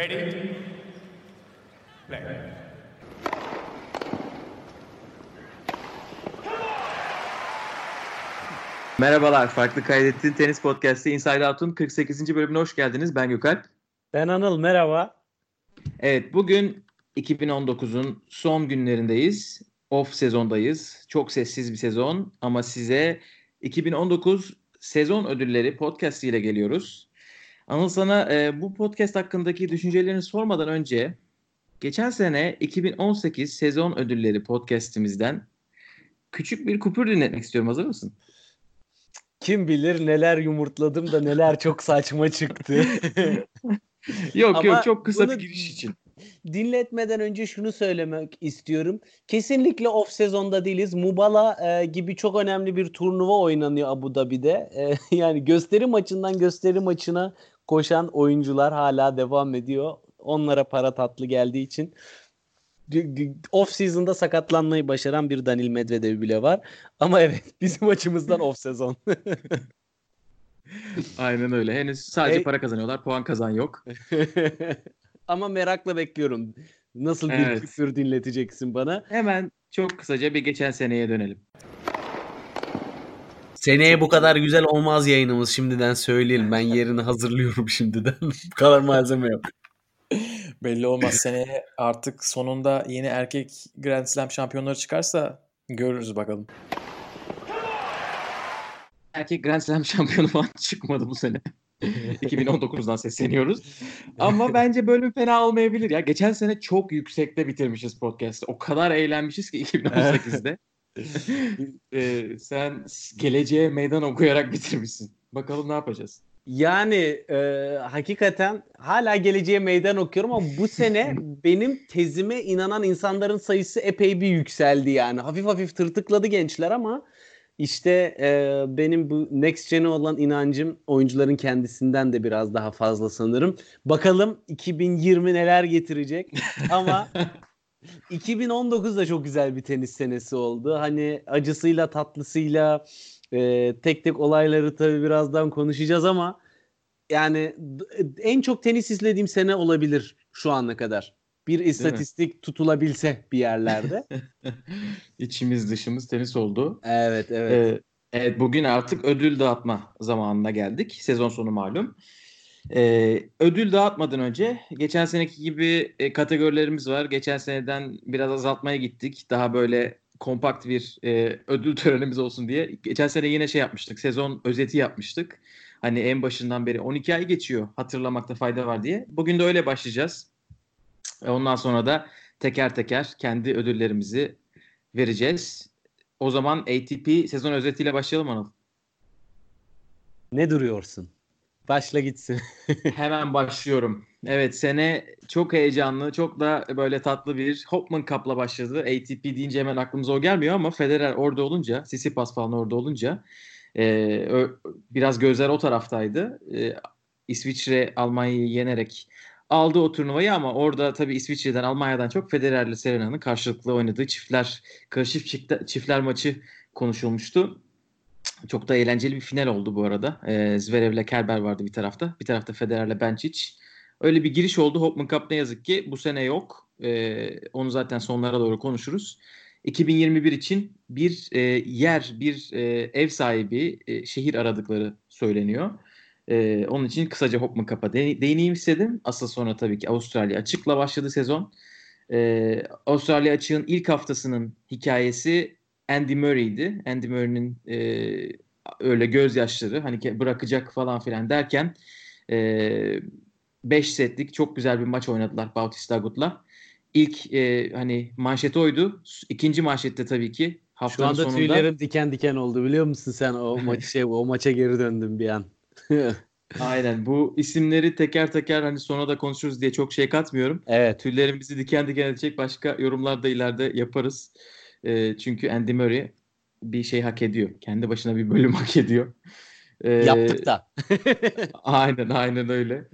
Ready? Play. Merhabalar, Farklı Kaydettiğin Tenis Podcast'ı Inside Out'un 48. bölümüne hoş geldiniz. Ben Gökalp. Ben Anıl, merhaba. Evet, bugün 2019'un son günlerindeyiz. Off sezondayız. Çok sessiz bir sezon ama size 2019 sezon ödülleri podcast ile geliyoruz. Anıl sana e, bu podcast hakkındaki düşüncelerini sormadan önce geçen sene 2018 sezon ödülleri podcast'imizden küçük bir kupür dinletmek istiyorum. Hazır mısın? Kim bilir neler yumurtladım da neler çok saçma çıktı. yok Ama yok çok kısa bir giriş için. Dinletmeden önce şunu söylemek istiyorum. Kesinlikle off sezonda değiliz. Mubala e, gibi çok önemli bir turnuva oynanıyor Abu Dhabi'de. E, yani gösteri maçından gösteri maçına koşan oyuncular hala devam ediyor. Onlara para tatlı geldiği için off season'da sakatlanmayı başaran bir Danil Medvedev bile var. Ama evet bizim açımızdan off sezon. Aynen öyle. Henüz sadece E- para kazanıyorlar. Puan kazan yok. Ama merakla bekliyorum. Nasıl bir Evet. küfür dinleteceksin bana? Hemen çok kısaca bir geçen seneye dönelim. Seneye bu kadar güzel olmaz yayınımız şimdiden söyleyelim. Ben yerini hazırlıyorum şimdiden. bu kadar malzeme yok. Belli olmaz. Seneye artık sonunda yeni erkek Grand Slam şampiyonları çıkarsa görürüz bakalım. Erkek Grand Slam şampiyonu falan çıkmadı bu sene. 2019'dan sesleniyoruz. Ama bence bölüm fena olmayabilir ya. Geçen sene çok yüksekte bitirmişiz podcast'ı. O kadar eğlenmişiz ki 2018'de. Ee, sen geleceğe meydan okuyarak bitirmişsin. Bakalım ne yapacağız? Yani e, hakikaten hala geleceğe meydan okuyorum ama bu sene benim tezime inanan insanların sayısı epey bir yükseldi yani. Hafif hafif tırtıkladı gençler ama işte e, benim bu next gen'e olan inancım oyuncuların kendisinden de biraz daha fazla sanırım. Bakalım 2020 neler getirecek ama 2019 da çok güzel bir tenis senesi oldu. Hani acısıyla tatlısıyla e, tek tek olayları tabii birazdan konuşacağız ama yani en çok tenis izlediğim sene olabilir şu ana kadar. Bir istatistik tutulabilse bir yerlerde. İçimiz dışımız tenis oldu. evet evet. Ee, evet bugün artık ödül dağıtma zamanına geldik. Sezon sonu malum. Ee, ödül dağıtmadan önce geçen seneki gibi e, kategorilerimiz var. Geçen seneden biraz azaltmaya gittik. Daha böyle kompakt bir e, ödül törenimiz olsun diye. Geçen sene yine şey yapmıştık. Sezon özeti yapmıştık. Hani en başından beri 12 ay geçiyor. Hatırlamakta fayda var diye. Bugün de öyle başlayacağız. E, Ondan sonra da teker teker kendi ödüllerimizi vereceğiz. O zaman ATP sezon özetiyle başlayalım Anıl. Ne duruyorsun? Başla gitsin. Hemen başlıyorum. Evet sene çok heyecanlı, çok da böyle tatlı bir Hopman Cup'la başladı. ATP deyince hemen aklımıza o gelmiyor ama Federer orada olunca, Tsitsipas falan orada olunca e, biraz gözler o taraftaydı. E, İsviçre Almanya'yı yenerek aldı o turnuvayı ama orada tabii İsviçre'den Almanya'dan çok Federer'le Serena'nın karşılıklı oynadığı çiftler, karışık çiftler maçı konuşulmuştu. Çok da eğlenceli bir final oldu bu arada. Ee, Zverev'le Kerber vardı bir tarafta. Bir tarafta Federer'le Benčić. Öyle bir giriş oldu. Hopman Cup ne yazık ki bu sene yok. Ee, onu zaten sonlara doğru konuşuruz. 2021 için bir e, yer, bir e, ev sahibi, e, şehir aradıkları söyleniyor. E, onun için kısaca Hopman Cup'a de- değineyim istedim. Asıl sonra tabii ki Avustralya açıkla başladı sezon. E, Avustralya açığın ilk haftasının hikayesi Andy Murray'di. Andy Murray'nin e, öyle gözyaşları hani bırakacak falan filan derken 5 setlik çok güzel bir maç oynadılar Bautista Agut'la. İlk e, hani manşet oydu. İkinci manşette tabii ki Şu haftanın anda sonunda. tüylerim diken diken oldu biliyor musun sen o maç şey o maça geri döndüm bir an. Aynen bu isimleri teker teker hani sonra da konuşuruz diye çok şey katmıyorum. evet. Tüylerimizi diken diken edecek başka yorumlar da ileride yaparız. E, çünkü Andy Murray bir şey hak ediyor. Kendi başına bir bölüm hak ediyor. E, Yaptık da. Aynen aynen öyle.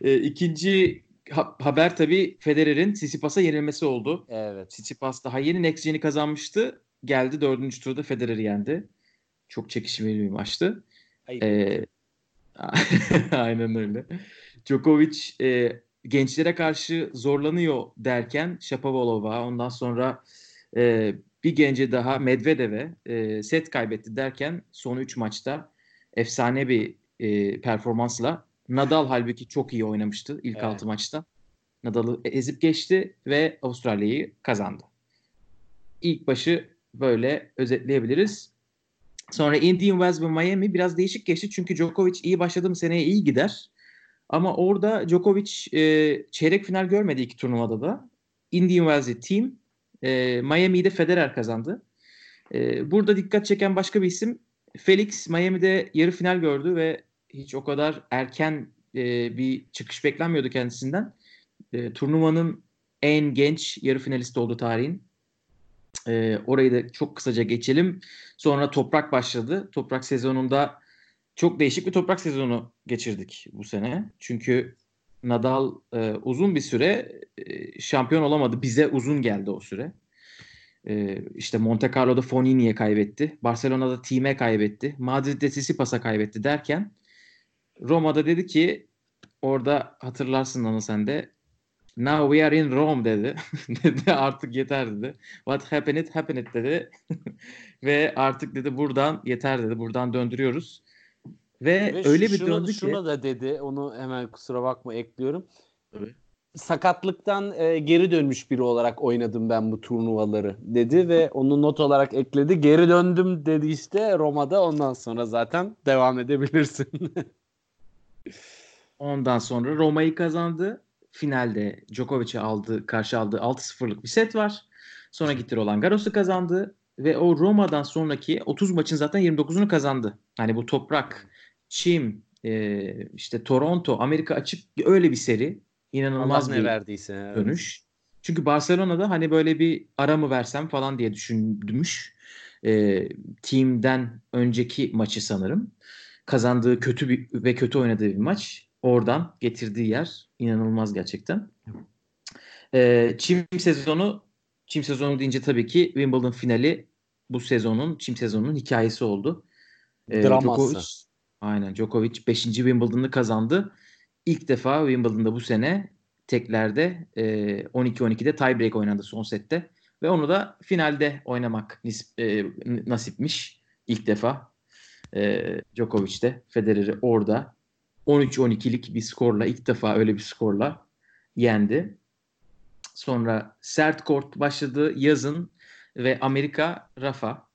E, ikinci ha- haber tabii Federer'in Tsitsipas'a yenilmesi oldu. evet. Tsitsipas daha yeni Next Gen'i kazanmıştı. Geldi dördüncü turda Federer'i yendi. Çok çekişmeli bir maçtı. Ayıp. E, aynen öyle. Djokovic e, gençlere karşı zorlanıyor derken Shapovalova ondan sonra e, bir gence daha Medvedev'e e, set kaybetti derken son 3 maçta efsane bir e, performansla Nadal halbuki çok iyi oynamıştı ilk Evet. 6 maçta. Nadal'ı ezip geçti ve Avustralya'yı kazandı. İlk başı böyle özetleyebiliriz. Sonra Indian Wells ve Miami biraz değişik geçti. Çünkü Djokovic iyi başladığım seneye iyi gider. Ama orada Djokovic e, çeyrek final görmedi iki turnuvada da. Indian Wells'i team, e, Miami'yi de Federer kazandı. E, burada dikkat çeken başka bir isim Felix Miami'de yarı final gördü ve hiç o kadar erken e, bir çıkış beklenmiyordu kendisinden. E, turnuvanın en genç yarı finalisti oldu tarihin. E, orayı da çok kısaca geçelim. Sonra toprak başladı. Toprak sezonunda çok değişik bir toprak sezonu geçirdik bu sene. Çünkü Nadal e, uzun bir süre e, şampiyon olamadı. Bize uzun geldi o süre. E, işte Monte Carlo'da Fonini'ye kaybetti. Barcelona'da Thiem'e kaybetti. Madrid'de Tsitsipas'a kaybetti derken Roma'da dedi ki orada hatırlarsın onu sen de Now we are in Rome dedi. dedi artık yeter dedi. What happened happened dedi. Ve artık dedi buradan yeter dedi. Buradan döndürüyoruz. Ve, Ve öyle bir döndü ki şunu da dedi. Onu hemen kusura bakma ekliyorum. Tabii. Sakatlıktan e, geri dönmüş biri olarak oynadım ben bu turnuvaları dedi ve onu not olarak ekledi. Geri döndüm dedi işte Roma'da. Ondan sonra zaten devam edebilirsin. Ondan sonra Roma'yı kazandı. Finalde Djokovic'i aldı, karşı aldığı 6-0'lık bir set var. Sonra gitti Roland Garros'u kazandı ve o Roma'dan sonraki 30 maçın zaten 29'unu kazandı. Hani bu toprak, çim, e, işte Toronto, Amerika açık öyle bir seri. İnanılmaz Allah bir ne verdiyse. evet. dönüş. Çünkü Barcelona'da hani böyle bir ara mı versem falan diye düşünmüş. E, team'den önceki maçı sanırım. Kazandığı kötü bir, ve kötü oynadığı bir maç. Oradan getirdiği yer inanılmaz gerçekten. E, çim sezonu çim sezonu deyince tabii ki Wimbledon finali bu sezonun çim sezonunun hikayesi oldu. E, Draması. Djokovic, aynen Djokovic 5. Wimbledon'ı kazandı. İlk defa Wimbledon'da bu sene teklerde e, 12-12'de tiebreak oynandı son sette. Ve onu da finalde oynamak nis- e, nasipmiş ilk defa. E, Djokovic de Federer'i orada 13-12'lik bir skorla ilk defa öyle bir skorla yendi. Sonra sert kort başladı yazın ve Amerika Rafa.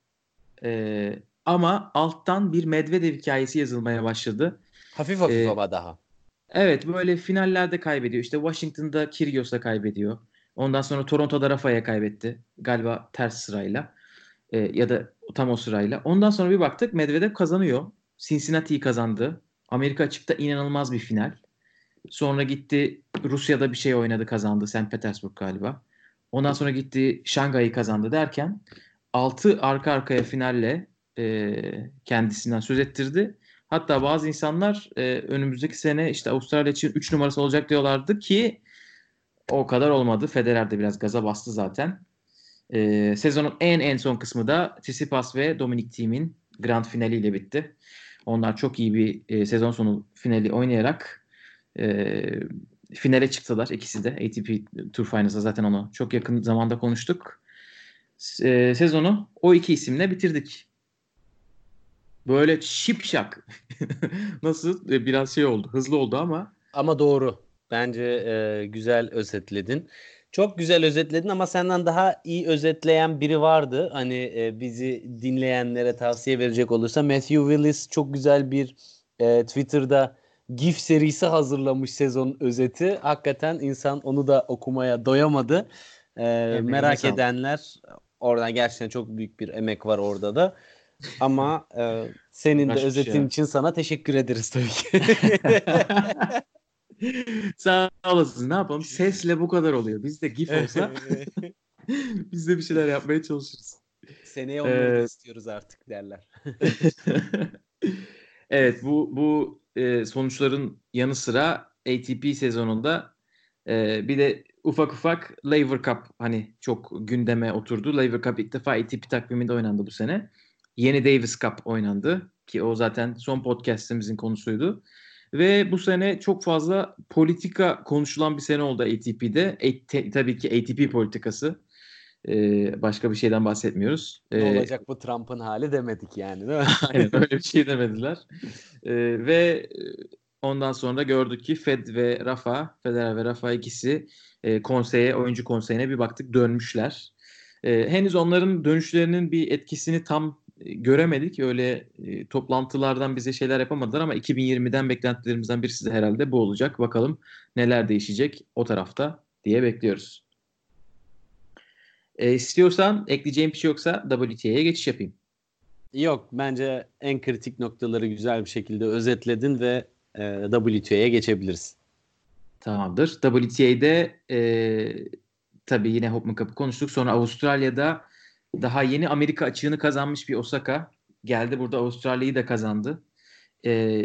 E, ama alttan bir Medvedev hikayesi yazılmaya başladı. Hafif hafif Ee, ama daha. Evet böyle finallerde kaybediyor. İşte Washington'da Kyrgios'a kaybediyor. Ondan sonra Toronto'da Rafa'ya kaybetti. Galiba ters sırayla. Ee, ya da tam o sırayla. Ondan sonra bir baktık Medvedev kazanıyor. Cincinnati'yi kazandı. Amerika açıkta inanılmaz bir final. Sonra gitti Rusya'da bir şey oynadı kazandı. St. Petersburg galiba. Ondan sonra gitti Şangay'ı kazandı derken 6 arka arkaya finalle e, kendisinden söz ettirdi. Hatta bazı insanlar e, önümüzdeki sene işte Avustralya için 3 numarası olacak diyorlardı ki o kadar olmadı. Federer de biraz gaza bastı zaten. E, sezonun en en son kısmı da Tsitsipas ve Dominic Thiem'in grand finaliyle bitti. Onlar çok iyi bir e, sezon sonu finali oynayarak e, finale çıktılar ikisi de. ATP Tour Finals'da zaten onu çok yakın zamanda konuştuk. E, sezonu o iki isimle bitirdik. Böyle şipşak. Nasıl? E, Biraz şey oldu. Hızlı oldu ama Ama doğru. Bence e, güzel özetledin. Çok güzel özetledin ama senden daha iyi özetleyen biri vardı. Hani e, bizi dinleyenlere tavsiye verecek olursa Matthew Willis çok güzel bir e, Twitter'da GIF serisi hazırlamış sezon özeti. Hakikaten insan onu da okumaya doyamadı. E, merak edenler oradan gerçekten çok büyük bir emek var orada da. Ama e, senin de Uğraşmış özetin ya. için sana teşekkür ederiz tabii ki. sağ olasın. Ne yapalım? Sesle bu kadar oluyor. Bizde GIF olsa biz de bir şeyler yapmaya çalışırız. Seneye onları Ee, istiyoruz artık derler. evet bu bu e, sonuçların yanı sıra ATP sezonunda e, bir de ufak ufak Laver Cup hani çok gündeme oturdu. Laver Cup ilk defa ATP takviminde oynandı bu sene. Yeni Davis Cup oynandı ki o zaten son podcast'imizin konusuydu. Ve bu sene çok fazla politika konuşulan bir sene oldu ATP'de. E, tabii ki ATP politikası. Ee, başka bir şeyden bahsetmiyoruz. Ne Ee, olacak bu Trump'ın hali demedik yani değil mi? Aynen öyle bir şey demediler. Ee, ve e, ondan sonra gördük ki Fed ve Rafa, Federer ve Rafa ikisi e, konseye, oyuncu konseyine bir baktık dönmüşler. E, henüz onların dönüşlerinin bir etkisini tam göremedik. Öyle e, toplantılardan bize şeyler yapamadılar ama 2020'den beklentilerimizden birisi de herhalde bu olacak. Bakalım neler değişecek o tarafta diye bekliyoruz. E, istiyorsan ekleyeceğim bir şey yoksa WTA'ya geçiş yapayım. Yok bence en kritik noktaları güzel bir şekilde özetledin ve e, WTA'ya geçebiliriz. Tamamdır. WTA'de e, tabii yine Hopman Cup'ı konuştuk. Sonra Avustralya'da daha yeni Amerika açığını kazanmış bir Osaka geldi. Burada Avustralya'yı da kazandı. E,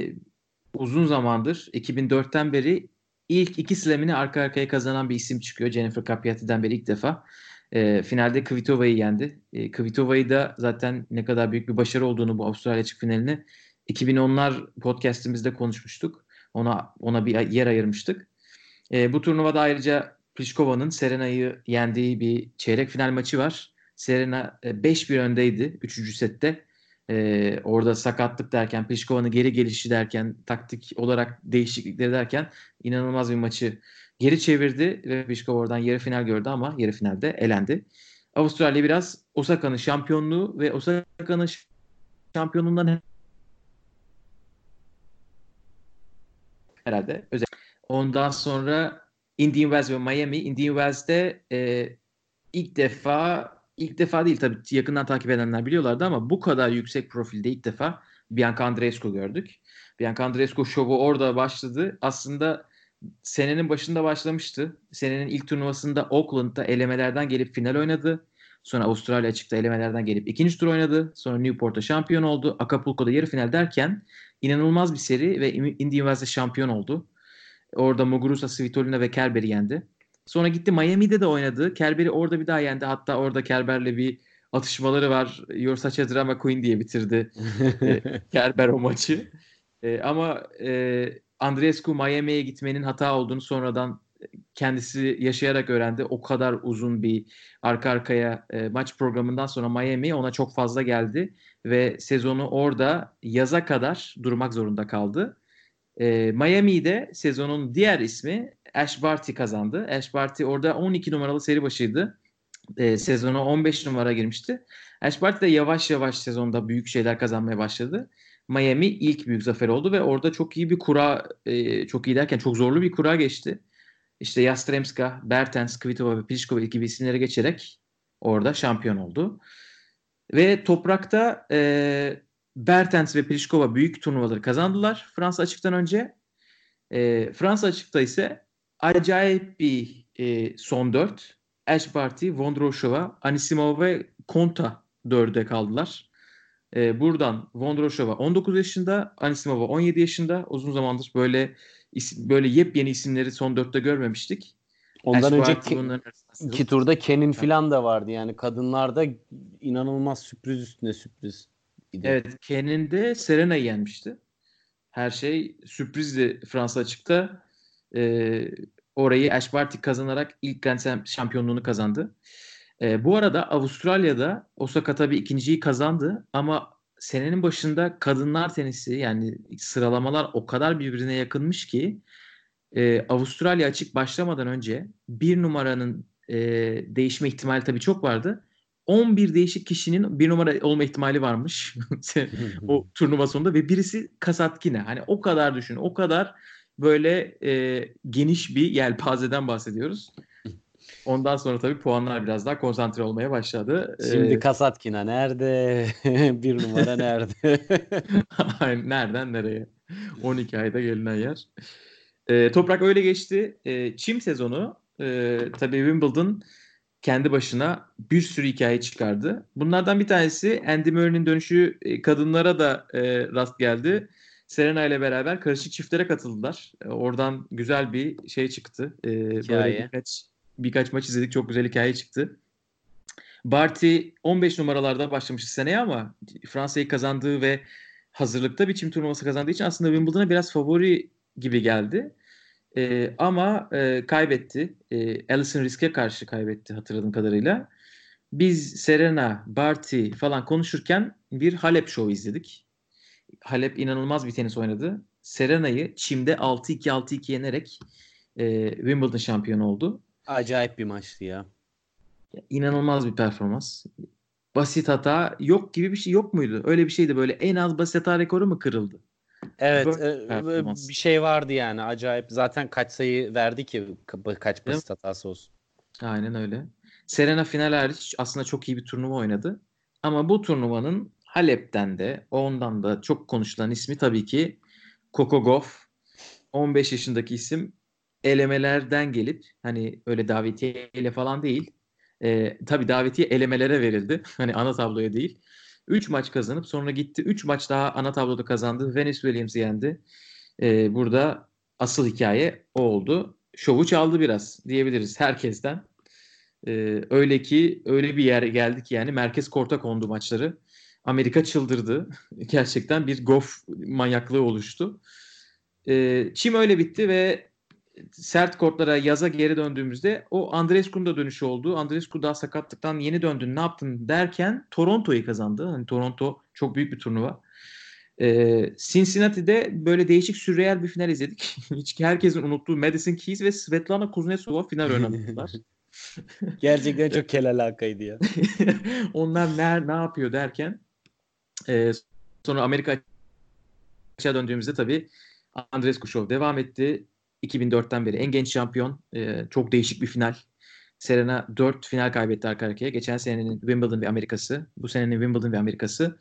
uzun zamandır 2004'ten beri ilk iki slamini arka arkaya kazanan bir isim çıkıyor. Jennifer Capriati'den beri ilk defa. E, finalde Kvitova'yı yendi. E, Kvitova'yı da zaten ne kadar büyük bir başarı olduğunu bu Avustralya açık finalini 2010'lar podcastimizde konuşmuştuk. Ona ona bir yer ayırmıştık. E, bu turnuvada ayrıca Pliškova'nın Serena'yı yendiği bir çeyrek final maçı var. Serena e, 5-1 öndeydi 3. sette. E, orada sakatlık derken, Pliškova'nın geri gelişi derken, taktik olarak değişiklikleri derken inanılmaz bir maçı geri çevirdi ve Pliškova oradan yarı final gördü ama yarı finalde elendi. Avustralya biraz Osaka'nın şampiyonluğu ve Osaka'nın şampiyonluğundan herhalde özel. Ondan sonra Indian Wells ve Miami. Indian Wells'de e, ilk defa ilk defa değil tabii yakından takip edenler biliyorlardı ama bu kadar yüksek profilde ilk defa Bianca Andreescu gördük. Bianca Andreescu şovu orada başladı. Aslında senenin başında başlamıştı. Senenin ilk turnuvasında Auckland'da elemelerden gelip final oynadı. Sonra Avustralya açıkta elemelerden gelip ikinci tur oynadı. Sonra Newport'ta şampiyon oldu. Acapulco'da yarı final derken inanılmaz bir seri ve Indian Wells'de şampiyon oldu. Orada Muguruza, Svitolina ve Kerber'i yendi. Sonra gitti Miami'de de oynadı. Kerber'i orada bir daha yendi. Hatta orada Kerber'le bir atışmaları var. Your such a drama queen diye bitirdi e, Kerber o maçı. E, ama e, Andreescu Miami'ye gitmenin hata olduğunu sonradan kendisi yaşayarak öğrendi. O kadar uzun bir arka arkaya e, maç programından sonra Miami ona çok fazla geldi ve sezonu orada yaza kadar durmak zorunda kaldı. E, Miami'de sezonun diğer ismi Ash Barty kazandı. Ash Barty orada 12 numaralı seri başıydı. E, sezona 15 numara girmişti. Ash Barty de yavaş yavaş sezonda büyük şeyler kazanmaya başladı. Miami ilk büyük zafer oldu ve orada çok iyi bir kura, e, çok iyi derken çok zorlu bir kura geçti. İşte Yastremska, Bertens, Kvitova ve Pliškova gibi isimleri geçerek orada şampiyon oldu. Ve toprakta e, Bertens ve Pliškova büyük turnuvaları kazandılar Fransa açıktan önce. E, Fransa açıkta ise acayip bir e, son dört. Ash Barty, Vondroshova, Anisimova ve Konta dörde kaldılar. E, buradan Vondroshova 19 yaşında, Anisimova 17 yaşında. Uzun zamandır böyle isim, böyle yepyeni isimleri son dörtte görmemiştik. Ondan Ash önce Barty bunların arasında iki turda Kenin filan da vardı. Yani kadınlarda inanılmaz sürpriz üstüne sürpriz. idi. Evet, Ken'in de Serena'yı yenmişti. Her şey sürprizdi Fransa açıkta. Ee, orayı Ash Barty kazanarak ilk Grand Slam şampiyonluğunu kazandı. Ee, bu arada Avustralya'da Osaka tabii ikinciyi kazandı ama senenin başında kadınlar tenisi yani sıralamalar o kadar birbirine yakınmış ki e, Avustralya açık başlamadan önce bir numaranın e, değişme ihtimali tabii çok vardı. 11 değişik kişinin bir numara olma ihtimali varmış o turnuva sonunda ve birisi Kasatkine. Hani o kadar düşün, o kadar böyle e, geniş bir yelpazeden bahsediyoruz. Ondan sonra tabii puanlar biraz daha konsantre olmaya başladı. Şimdi Ee, Kasatkina nerede? bir numara nerede? Nereden nereye? 12 ayda gelinen yer. Ee, toprak öyle geçti. Ee, çim sezonu e, tabii Wimbledon kendi başına bir sürü hikaye çıkardı. Bunlardan bir tanesi Andy Murray'nin dönüşü e, kadınlara da e, rast geldi. Serena ile beraber karışık çiftlere katıldılar. E, oradan güzel bir şey çıktı. E, böyle Hikaye. birkaç, birkaç maç izledik. Çok güzel hikaye çıktı. Barty 15 numaralarda başlamıştı seneye ama Fransa'yı kazandığı ve hazırlıkta bir çim turnuvası kazandığı için aslında Wimbledon'a biraz favori gibi geldi. E, ama e, kaybetti. E, Alison Risk'e karşı kaybetti hatırladığım kadarıyla. Biz Serena, Barty falan konuşurken bir Halep Show izledik. Halep inanılmaz bir tenis oynadı. Serena'yı çimde 6-2 6-2 yenerek e, Wimbledon şampiyonu oldu. Acayip bir maçtı ya. İnanılmaz bir performans. Basit hata yok gibi bir şey yok muydu? Öyle bir şeydi böyle en az basit hata rekoru mu kırıldı? Evet Böyle e, performans. bir şey vardı yani acayip. Zaten kaç sayı verdi ki ka- kaç basit hatası olsun. Aynen öyle. Serena final hariç aslında çok iyi bir turnuva oynadı. Ama bu turnuvanın Halep'ten de ondan da çok konuşulan ismi tabii ki Gauff. 15 yaşındaki isim elemelerden gelip hani öyle davetiye ile falan değil. E, tabii davetiye elemelere verildi. Hani ana tabloya değil. 3 maç kazanıp sonra gitti 3 maç daha ana tabloda kazandı. Venus Williams'i yendi. E, burada asıl hikaye o oldu. Şovu çaldı biraz diyebiliriz herkesten. Ee, öyle ki öyle bir yere geldik yani merkez korta kondu maçları. Amerika çıldırdı. Gerçekten bir golf manyaklığı oluştu. Ee, çim öyle bitti ve sert kortlara yaza geri döndüğümüzde o Andrescu'nun da dönüşü oldu. Andrescu daha sakatlıktan yeni döndün ne yaptın derken Toronto'yu kazandı. Hani Toronto çok büyük bir turnuva. Ee, Cincinnati'de böyle değişik sürreel bir final izledik. Hiç herkesin unuttuğu Madison Keys ve Svetlana Kuznetsova final oynadılar. Gerçekten çok kel alakaydı ya. Onlar ne, ne yapıyor derken e, sonra Amerika açığa döndüğümüzde tabii Andres Kuşov devam etti. 2004'ten beri en genç şampiyon. E, çok değişik bir final. Serena 4 final kaybetti arka arkaya. Geçen senenin Wimbledon ve Amerikası. Bu senenin Wimbledon ve Amerikası.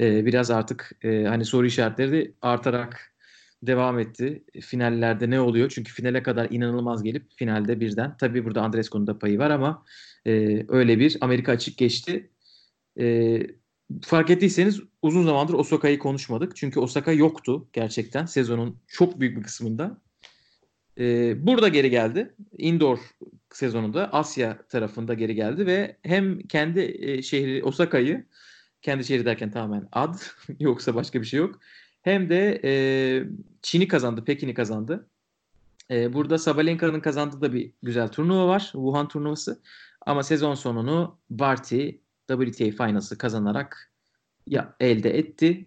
E, biraz artık e, hani soru işaretleri de artarak devam etti. Finallerde ne oluyor? Çünkü finale kadar inanılmaz gelip finalde birden. Tabii burada Andrescu'nun da payı var ama e, öyle bir Amerika açık geçti. E, fark ettiyseniz uzun zamandır Osaka'yı konuşmadık. Çünkü Osaka yoktu gerçekten sezonun çok büyük bir kısmında. E, burada geri geldi. Indoor sezonunda Asya tarafında geri geldi ve hem kendi e, şehri Osaka'yı kendi şehri derken tamamen ad yoksa başka bir şey yok. Hem de e, Çin'i kazandı, Pekin'i kazandı. E, burada Sabalenka'nın kazandığı da bir güzel turnuva var. Wuhan turnuvası. Ama sezon sonunu Barty WTA Finals'ı kazanarak ya, elde etti.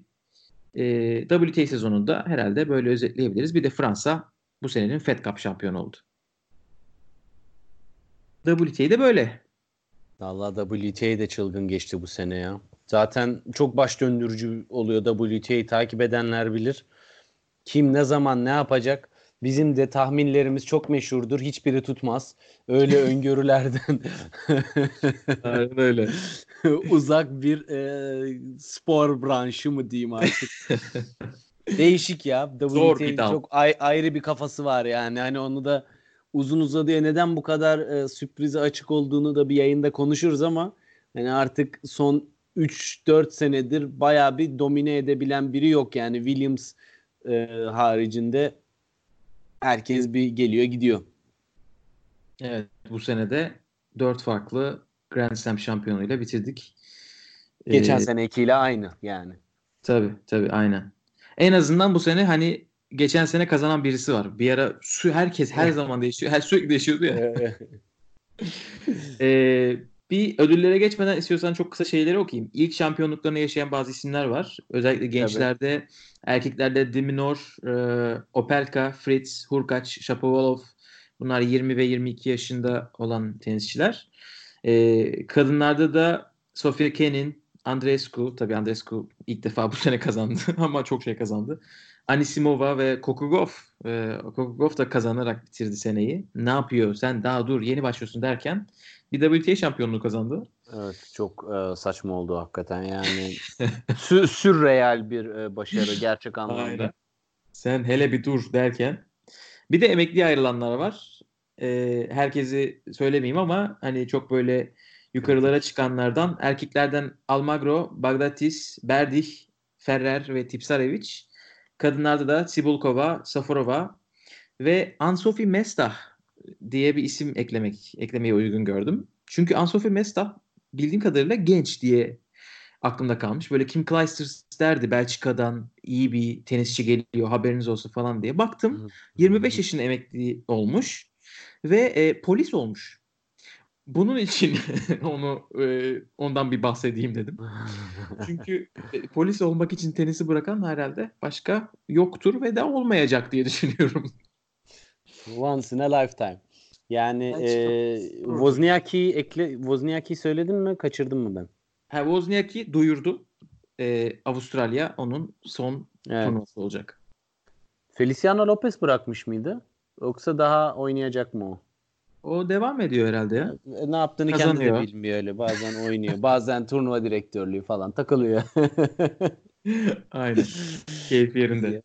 E, WTA sezonunda herhalde böyle özetleyebiliriz. Bir de Fransa bu senenin Fed Cup şampiyonu oldu. WTA'de böyle. Vallahi WTA de çılgın geçti bu sene ya. Zaten çok baş döndürücü oluyor WTA'yı takip edenler bilir. Kim ne zaman ne yapacak? Bizim de tahminlerimiz çok meşhurdur. Hiçbiri tutmaz. Öyle öngörülerden Aynen öyle. uzak bir e, spor branşı mı diyeyim artık. Değişik ya. Zor bir WTA'nın dal. çok ay- ayrı bir kafası var yani. Hani onu da uzun uzadıya neden bu kadar e, sürprize açık olduğunu da bir yayında konuşuruz ama hani artık son 3-4 senedir bayağı bir domine edebilen biri yok yani Williams e, haricinde herkes bir geliyor gidiyor. Evet bu sene de 4 farklı Grand Slam şampiyonuyla bitirdik. Geçen Ee, senekiyle aynı yani. Tabii tabii aynen. En azından bu sene hani geçen sene kazanan birisi var. Bir ara şu herkes her zaman değişiyor. Her sürekli değişiyordu ya. Ee, bir ödüllere geçmeden istiyorsan çok kısa şeyleri okuyayım. İlk şampiyonluklarını yaşayan bazı isimler var. Özellikle gençlerde, erkeklerde Diminor, e, Opelka, Fritz, Hurkaç, Shapovalov bunlar 20 ve 22 yaşında olan tenisçiler. Ee, kadınlarda da Sofia Kenin, Andreescu, tabii Andreescu ilk defa bu sene kazandı ama çok şey kazandı. Anisimova ve Kokugov. Ee, Kokugov da kazanarak bitirdi seneyi. Ne yapıyor? Sen daha dur yeni başlıyorsun derken bir WTA şampiyonluğu kazandı. Evet çok e, saçma oldu hakikaten yani sü- sürreal bir e, başarı gerçek anlamda. Aynen. Sen hele bir dur derken. Bir de emekli ayrılanlar var. Ee, herkesi söylemeyeyim ama hani çok böyle yukarılara çıkanlardan erkeklerden Almagro, Bagdatis, Berdih, Ferrer ve Tipsarevic. Kadınlarda da Sibulkova, Saforova ve Ansofi Mestah diye bir isim eklemek eklemeye uygun gördüm. Çünkü Ansofi Mestah bildiğim kadarıyla genç diye aklımda kalmış. Böyle Kim Clijsters derdi Belçika'dan iyi bir tenisçi geliyor haberiniz olsun falan diye. Baktım 25 yaşında emekli olmuş ve e, polis olmuş. Bunun için onu e, ondan bir bahsedeyim dedim. Çünkü e, polis olmak için tenisi bırakan herhalde başka yoktur ve de olmayacak diye düşünüyorum. Once in a lifetime. Yani Ben e. Wozniacki ekle Wozniacki söyledin mi? Kaçırdım mı ben? Ha, Wozniacki duyurdu. E, Avustralya onun son Evet. turnuvası olacak. Feliciano Lopez bırakmış mıydı? Yoksa daha oynayacak mı o? O devam ediyor herhalde ya. E, Ne yaptığını kendi de Kazanıyor. bilmiyor öyle. Bazen oynuyor. Bazen turnuva direktörlüğü falan takılıyor. Aynen. Keyfi yerinde.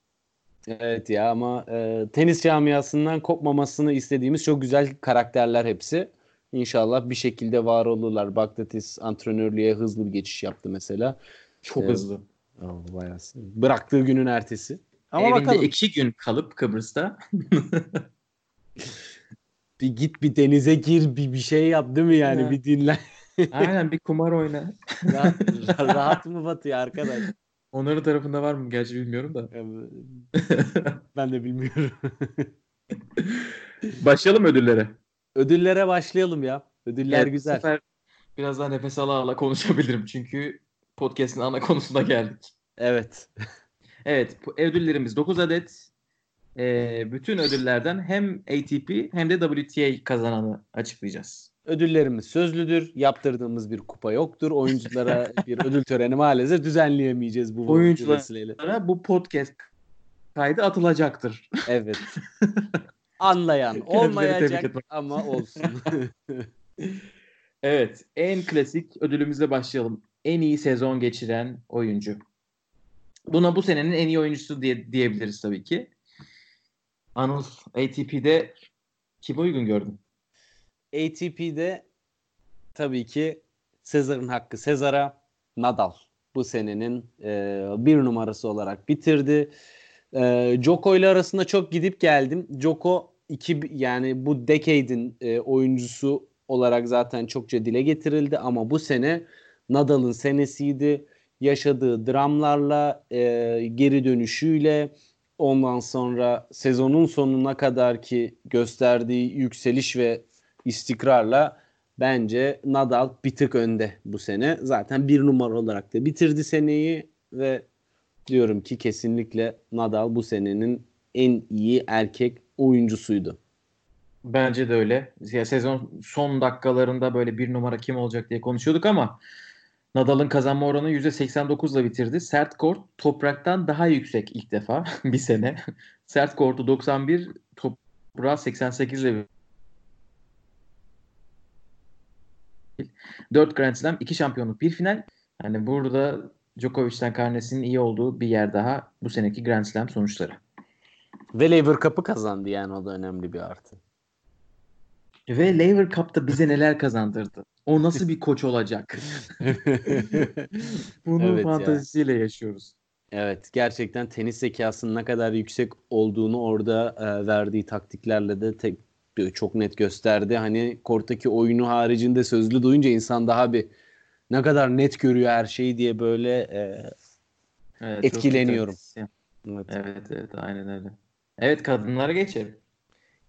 Evet ya ama e, tenis camiasından kopmamasını istediğimiz çok güzel karakterler hepsi. İnşallah bir şekilde var olurlar. Bagdatis antrenörlüğe hızlı bir geçiş yaptı mesela. Çok Evet. hızlı. Oh, bayağı. Bıraktığı günün ertesi. Ama Evinde bakalım. iki gün kalıp Kıbrıs'ta Bir git bir denize gir bir bir şey yap değil mi yani Ha. bir dinlen. aynen bir kumar oyna. rahat, rahat mı batıyor arkadaş? Onların tarafında var mı gerçi bilmiyorum da. ben de bilmiyorum. Başlayalım ödüllere. Ödüllere başlayalım ya. Ödüller bu güzel. sefer biraz daha nefes ala ala konuşabilirim çünkü podcast'in ana konusuna geldik. Evet. Evet, ödüllerimiz 9 adet. Ee, bütün ödüllerden hem ATP hem de WTA kazananı açıklayacağız. Ödüllerimiz sözlüdür. Yaptırdığımız bir kupa yoktur. Oyunculara bir ödül töreni maalesef düzenleyemeyeceğiz bu Oyuncular- vesileyle. Sonra bu podcast kaydı atılacaktır. Evet. Anlayan olmayacak ama olsun. Evet, en klasik ödülümüzle başlayalım. En iyi sezon geçiren oyuncu. Buna bu senenin en iyi oyuncusu diye diyebiliriz tabii ki. Anıl ATP'de kim uygun gördün? ATP'de tabii ki Sezar'ın hakkı Sezar'a Nadal bu senenin e, bir numarası olarak bitirdi. E, Joko ile arasında çok gidip geldim. Joko iki yani bu decade'in e, oyuncusu olarak zaten çokça dile getirildi ama bu sene Nadal'ın senesiydi. Yaşadığı dramlarla, e, geri dönüşüyle ondan sonra sezonun sonuna kadar ki gösterdiği yükseliş ve istikrarla bence Nadal bir tık önde bu sene. Zaten bir numara olarak da bitirdi seneyi ve diyorum ki kesinlikle Nadal bu senenin en iyi erkek oyuncusuydu. Bence de öyle. Ya sezon son dakikalarında böyle bir numara kim olacak diye konuşuyorduk ama Nadal'ın kazanma oranı %89 ile bitirdi. Sert kort topraktan daha yüksek ilk defa bir sene. Sert kortu 91, toprağı 88 ile 4 Grand Slam, 2 şampiyonluk, bir final. Yani burada Djokovic'ten karnesinin iyi olduğu bir yer daha bu seneki Grand Slam sonuçları. Ve Lever Cup'ı kazandı yani o da önemli bir artı. Ve Lever Cup'ta bize neler kazandırdı? O nasıl bir koç olacak? Bunun Evet ya. fantazisiyle yaşıyoruz. Evet gerçekten tenis zekasının ne kadar yüksek olduğunu orada e, verdiği taktiklerle de tek, çok net gösterdi. Hani korttaki oyunu haricinde sözlü duyunca insan daha bir ne kadar net görüyor her şeyi diye böyle e, Evet, Etkileniyorum. evet. Evet, evet, aynen öyle. Evet, kadınlara geçelim.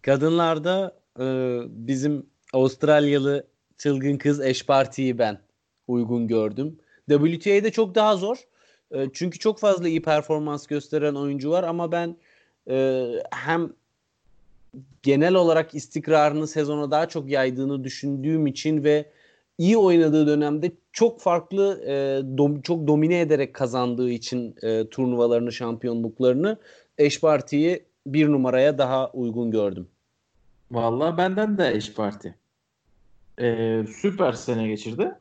Kadınlarda e, bizim Avustralyalı çılgın kız Eş Parti'yi ben uygun gördüm. WTA'de çok daha zor. E, çünkü çok fazla iyi performans gösteren oyuncu var ama ben e, hem genel olarak istikrarını sezona daha çok yaydığını düşündüğüm için ve iyi oynadığı dönemde çok farklı e, çok domine ederek kazandığı için e, turnuvalarını, şampiyonluklarını Eş Parti'yi bir numaraya daha uygun gördüm. Vallahi benden de eş parti. Ee, süper sene geçirdi.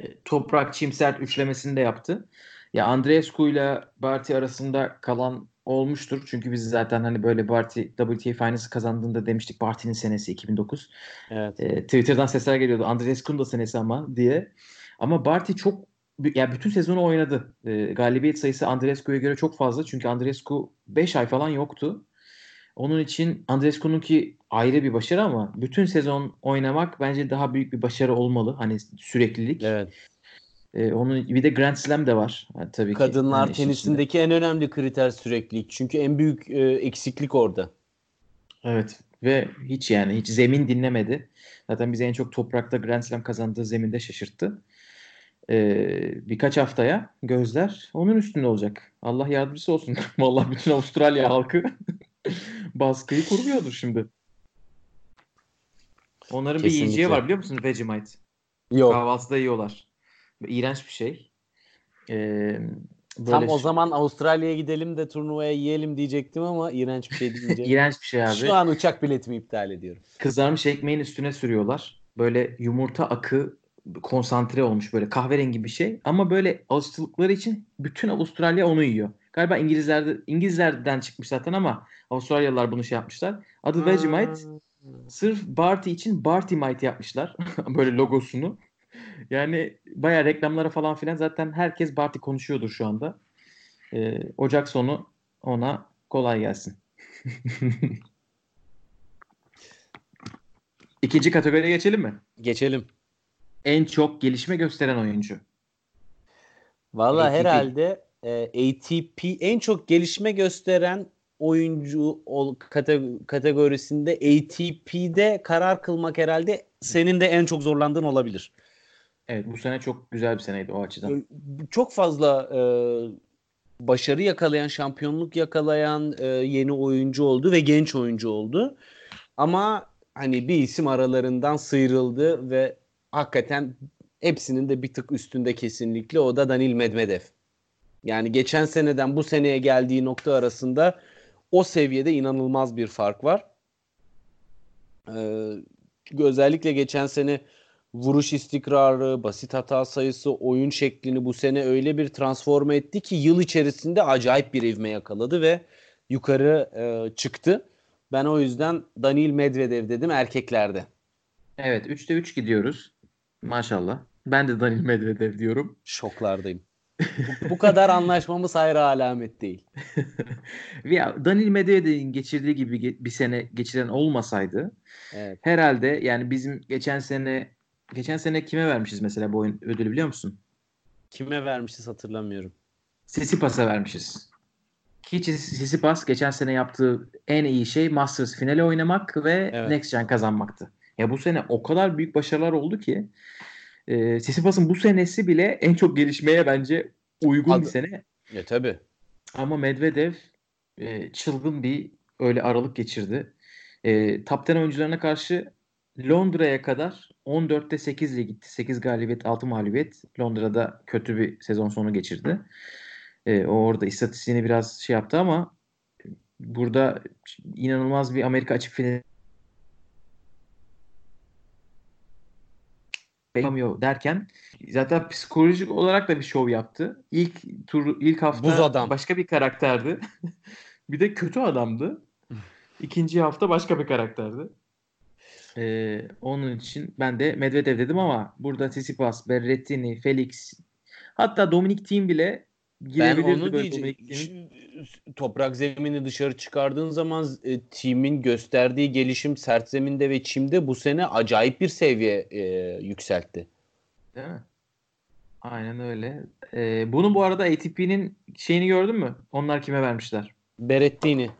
Ee, toprak çim sert üçlemesini de yaptı. Ya Andreescu ile Barty arasında kalan olmuştur. Çünkü biz zaten hani böyle Barty WTA Finals kazandığında demiştik Barty'nin senesi 2009. Evet. E, Twitter'dan sesler geliyordu. Andreescu'nun da senesi ama diye. Ama Barty çok ya bütün sezonu oynadı. E, galibiyet sayısı Andreescu'ya göre çok fazla. Çünkü Andreescu 5 ay falan yoktu. Onun için Andreescu'nunki ayrı bir başarı ama bütün sezon oynamak bence daha büyük bir başarı olmalı. Hani süreklilik. Evet. E, onun bir de Grand Slam de var. Ha, tabii ki. Kadınlar Yani işin tenisindeki en önemli kriter süreklilik. Çünkü en büyük e, eksiklik orada. Evet ve hiç yani hiç zemin dinlemedi. Zaten bizi en çok toprakta Grand Slam kazandığı zeminde şaşırttı. Ee, birkaç haftaya gözler onun üstünde olacak. Allah yardımcısı olsun. Vallahi bütün Avustralya halkı baskıyı kurmuyordur şimdi. Onların bir Kesinlikle. yiyeceği var biliyor musun? Vegemite. Yok. Kahvaltıda yiyorlar. İğrenç bir şey. Ee, Tam böyle o zaman Avustralya'ya gidelim de turnuvaya yiyelim diyecektim ama iğrenç bir şey deyince. iğrenç bir şey abi. Şu an uçak biletimi iptal ediyorum. kızarmış ekmeğin üstüne sürüyorlar. Böyle yumurta akı konsantre olmuş böyle kahverengi bir şey. Ama böyle alıştırdıkları için bütün Avustralya onu yiyor. Galiba İngilizlerde İngilizlerden çıkmış zaten ama Avustralyalılar bunu şey yapmışlar. Adı Vegemite. Sırf Barty için Bartymite yapmışlar. böyle logosunu. Yani bayağı reklamlara falan filan zaten herkes Barty konuşuyordur şu anda. Ee, Ocak sonu ona kolay gelsin. İkinci kategoriye geçelim mi? Geçelim. En çok gelişme gösteren oyuncu. Valla herhalde e, ATP en çok gelişme gösteren oyuncu ol, kate- kategorisinde ATP'de karar kılmak herhalde senin de en çok zorlandığın olabilir. Evet bu sene çok güzel bir seneydi o açıdan. Çok fazla e, başarı yakalayan, şampiyonluk yakalayan e, yeni oyuncu oldu ve genç oyuncu oldu. Ama hani bir isim aralarından sıyrıldı ve hakikaten hepsinin de bir tık üstünde kesinlikle o da Danil Medvedev. Yani geçen seneden bu seneye geldiği nokta arasında o seviyede inanılmaz bir fark var. Ee, özellikle geçen sene vuruş istikrarı, basit hata sayısı, oyun şeklini bu sene öyle bir transforme etti ki yıl içerisinde acayip bir ivme yakaladı ve yukarı e, çıktı. Ben o yüzden Danil Medvedev dedim erkeklerde. Evet 3'te 3 gidiyoruz. Maşallah. Ben de Danil Medvedev diyorum. Şoklardayım. Bu, bu kadar anlaşmamız hayra alamet değil. ya Danil Medvedev'in geçirdiği gibi bir sene geçiren olmasaydı Evet. herhalde yani bizim geçen sene geçen sene kime vermişiz mesela bu oyun ödülü biliyor musun? Kime vermişiz hatırlamıyorum. Sisipas'a vermişiz. Hiç Sisipas geçen sene yaptığı en iyi şey Masters finali oynamak ve Evet. Next Gen kazanmaktı. Ya bu sene o kadar büyük başarılar oldu ki e, Sisipas'ın bu senesi bile en çok gelişmeye bence uygun Adı- bir sene. E tabi. Ama Medvedev e, çılgın bir öyle aralık geçirdi. E, top 10 oyuncularına karşı Londra'ya kadar 14'te 8 ile gitti. 8 galibiyet, 6 mağlubiyet. Londra'da kötü bir sezon sonu geçirdi. E, o orada istatistiğini biraz şey yaptı ama burada inanılmaz bir Amerika açık finali yapamıyor derken zaten psikolojik olarak da bir şov yaptı. İlk tur ilk hafta Buz adam. başka bir karakterdi. bir de kötü adamdı. İkinci hafta başka bir karakterdi. Ee, onun için ben de Medvedev dedim ama burada Tsitsipas, Berrettini, Felix hatta Dominic Thiem bile Ben onu diyeceğim. Toprak zemini dışarı çıkardığın zaman e, timin gösterdiği gelişim sert zeminde ve çimde bu sene acayip bir seviye e, yükseltti. Değil mi? Aynen öyle. Ee, bunu bu arada ATP'nin şeyini gördün mü? Onlar kime vermişler? Berettini.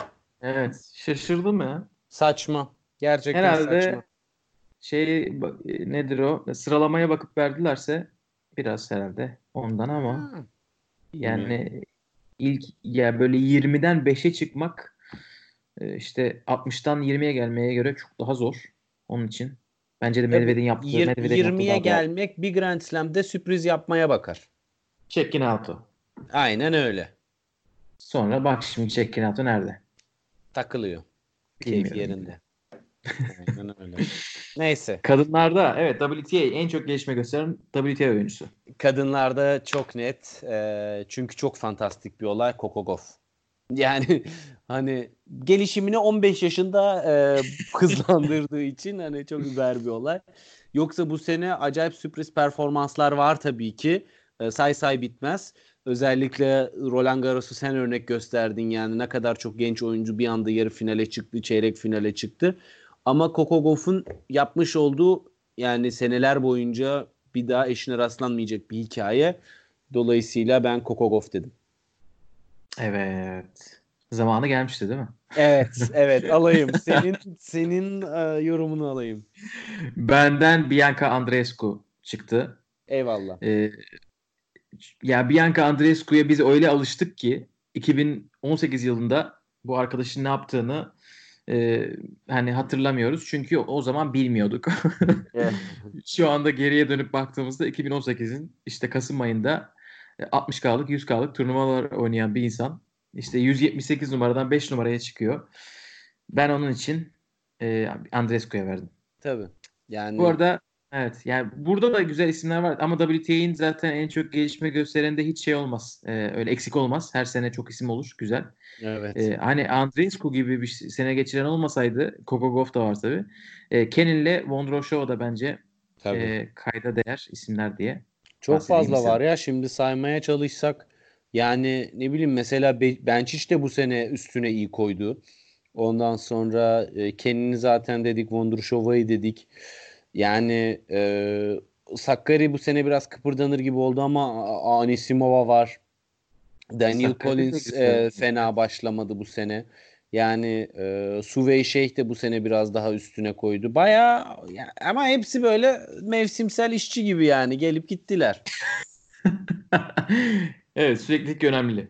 Evet. Şaşırdım ya. Saçma. Gerçekten Herhalde saçma. şey e, nedir o? Sıralamaya bakıp verdilerse biraz herhalde ondan ama Ha. Yani ilk ya böyle 20'den 5'e çıkmak e, işte 60'tan 20'ye gelmeye göre çok daha zor onun için. Bence de Medvedev'in yaptığı Yir- Medvedev'in yaptığı 20'ye daha doğal. gelmek bir Grand Slam'de sürpriz yapmaya bakar. Check-in out'u. Aynen öyle. Sonra bak şimdi check-in out'u nerede? Takılıyor. Keyif Bilmiyorum. yerinde. Aynen öyle. Neyse. Kadınlarda evet WTA en çok gelişme gösteren WTA oyuncusu. Kadınlarda çok net. Eee, çünkü çok fantastik bir olay Coco Gauff. Yani hani gelişimini 15 yaşında eee, hızlandırdığı için hani çok über bir olay. Yoksa bu sene acayip sürpriz performanslar var tabii ki. Eee, say say bitmez. Özellikle Roland Garros'u sen örnek gösterdin yani ne kadar çok genç oyuncu bir anda yarı finale çıktı, çeyrek finale çıktı. Ama Coco Gauff'un yapmış olduğu yani seneler boyunca bir daha eşine rastlanmayacak bir hikaye. Dolayısıyla ben Kokogov dedim. Evet. Zamanı gelmişti değil mi? Evet, evet alayım. Senin senin e, yorumunu alayım. Benden Bianca Andreescu çıktı. Eyvallah. Ee, ya Bianca Andreescu'ya biz öyle alıştık ki 2018 yılında bu arkadaşın ne yaptığını e, hani hatırlamıyoruz. Çünkü o zaman bilmiyorduk. Evet. Şu anda geriye dönüp baktığımızda 2018'in işte Kasım ayında e, 60K'lık 100K'lık turnuvalar oynayan bir insan işte 178 numaradan 5 numaraya çıkıyor. Ben onun için e, Andreescu'ya verdim. Tabii. Yani Bu arada evet yani burada da güzel isimler var ama WTA'nin zaten en çok gelişme gösteren de hiç şey olmaz. E, öyle eksik olmaz. Her sene çok isim olur. Güzel. evet. E, hani Andreescu gibi bir sene geçiren olmasaydı Kokogov da var tabii. E, Kenin'le Vondroshova da bence tabii. e, kayda değer isimler diye. Çok fazla istedim. var ya şimdi saymaya çalışsak yani ne bileyim mesela Be- Benčić de bu sene üstüne iyi koydu. Ondan sonra e, Kenan'ı zaten dedik, Vondrushova'yı dedik. Yani e, Sakkari bu sene biraz kıpırdanır gibi oldu ama Anisimova var. Daniel Sakkari Collins e, fena başlamadı bu sene. Yani e, Suvey Şeyh de bu sene biraz daha üstüne koydu. Baya ama hepsi böyle mevsimsel işçi gibi yani gelip gittiler. evet süreklilik önemli.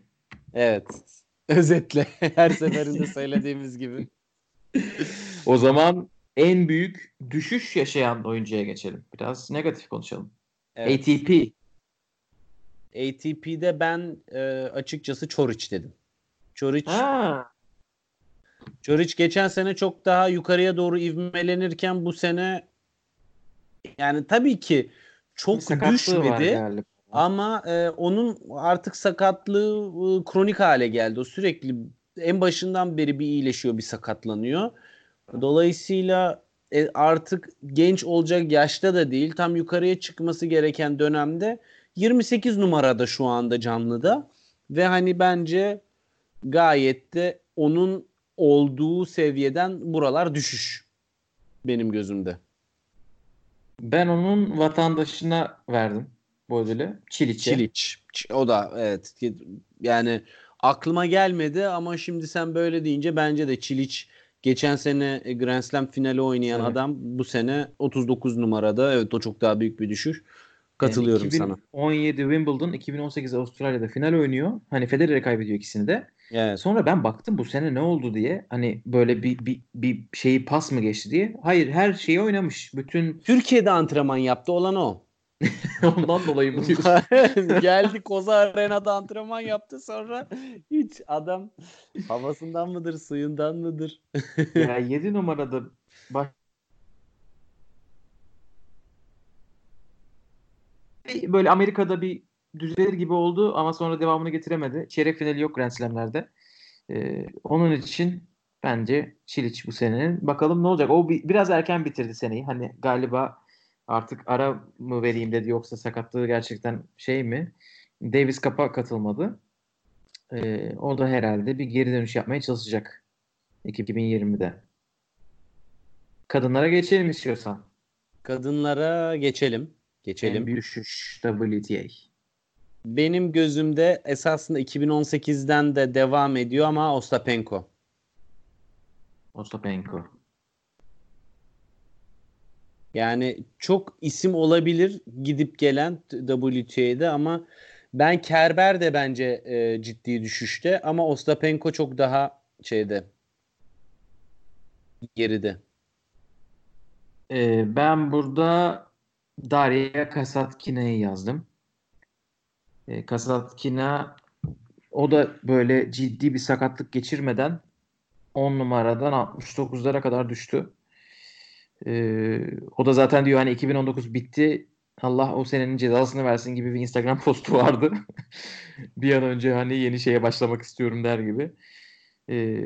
Evet. Özetle her seferinde söylediğimiz gibi. O zaman en büyük düşüş yaşayan oyuncuya geçelim. Biraz negatif konuşalım. Evet. ATP. ATP'de ben e, açıkçası Çoric dedim. Çoric Ha, Çoric geçen sene çok daha yukarıya doğru ivmelenirken bu sene yani tabii ki çok sakatlığı düşmedi ama e, onun artık sakatlığı e, kronik hale geldi. O sürekli en başından beri bir iyileşiyor, bir sakatlanıyor. Dolayısıyla e, artık genç olacak yaşta da değil. Tam yukarıya çıkması gereken dönemde 28 numarada şu anda canlıda ve hani bence gayet de onun olduğu seviyeden buralar düşüş benim gözümde. Ben onun vatandaşına verdim bu ödülü. Çiliç'e. Çiliç. O da evet. Yani aklıma gelmedi ama şimdi sen böyle deyince bence de Çiliç geçen sene Grand Slam finali oynayan Evet. adam bu sene 39 numarada. Evet o çok daha büyük bir düşüş. Katılıyorum Yani sana. 2017 Wimbledon, 2018 Avustralya'da final oynuyor. Hani Federer'e kaybediyor ikisini de. Evet. Sonra ben baktım bu sene ne oldu diye. Hani böyle bir, bir, bir şeyi pas mı geçti diye. Hayır her şeyi oynamış. Bütün Türkiye'de antrenman yaptı olan o. ondan dolayı mı diyorsun? Geldi Koza Arena'da antrenman yaptı sonra hiç adam havasından mıdır suyundan mıdır? ya 7 numarada baş... böyle Amerika'da bir düzelir gibi oldu ama sonra devamını getiremedi. Çeyrek finali yok Grand Slam'lerde. Ee, onun için bence Çiliç bu senenin. Bakalım ne olacak. O bi- biraz erken bitirdi seneyi. Hani galiba artık ara mı vereyim dedi yoksa sakatlığı gerçekten şey mi? Davis Cup'a katılmadı. Ee, o da herhalde bir geri dönüş yapmaya çalışacak 2020'de. Kadınlara geçelim istiyorsan. Kadınlara geçelim. Geçelim. En düşüş WTA. Benim gözümde esasında 2018'den de devam ediyor ama Ostapenko. Ostapenko. Yani çok isim olabilir gidip gelen WTA'de ama ben Kerber de bence e, ciddi düşüşte ama Ostapenko çok daha şeyde geride. Ee, ben burada Daria Kasatkina'yı yazdım. Ee, Kasatkina o da böyle ciddi bir sakatlık geçirmeden 10 numaradan 69'lara kadar düştü. Ee, o da zaten diyor hani 2019 bitti. Allah o senenin cezasını versin gibi bir Instagram postu vardı. bir an önce hani yeni şeye başlamak istiyorum der gibi. Ee,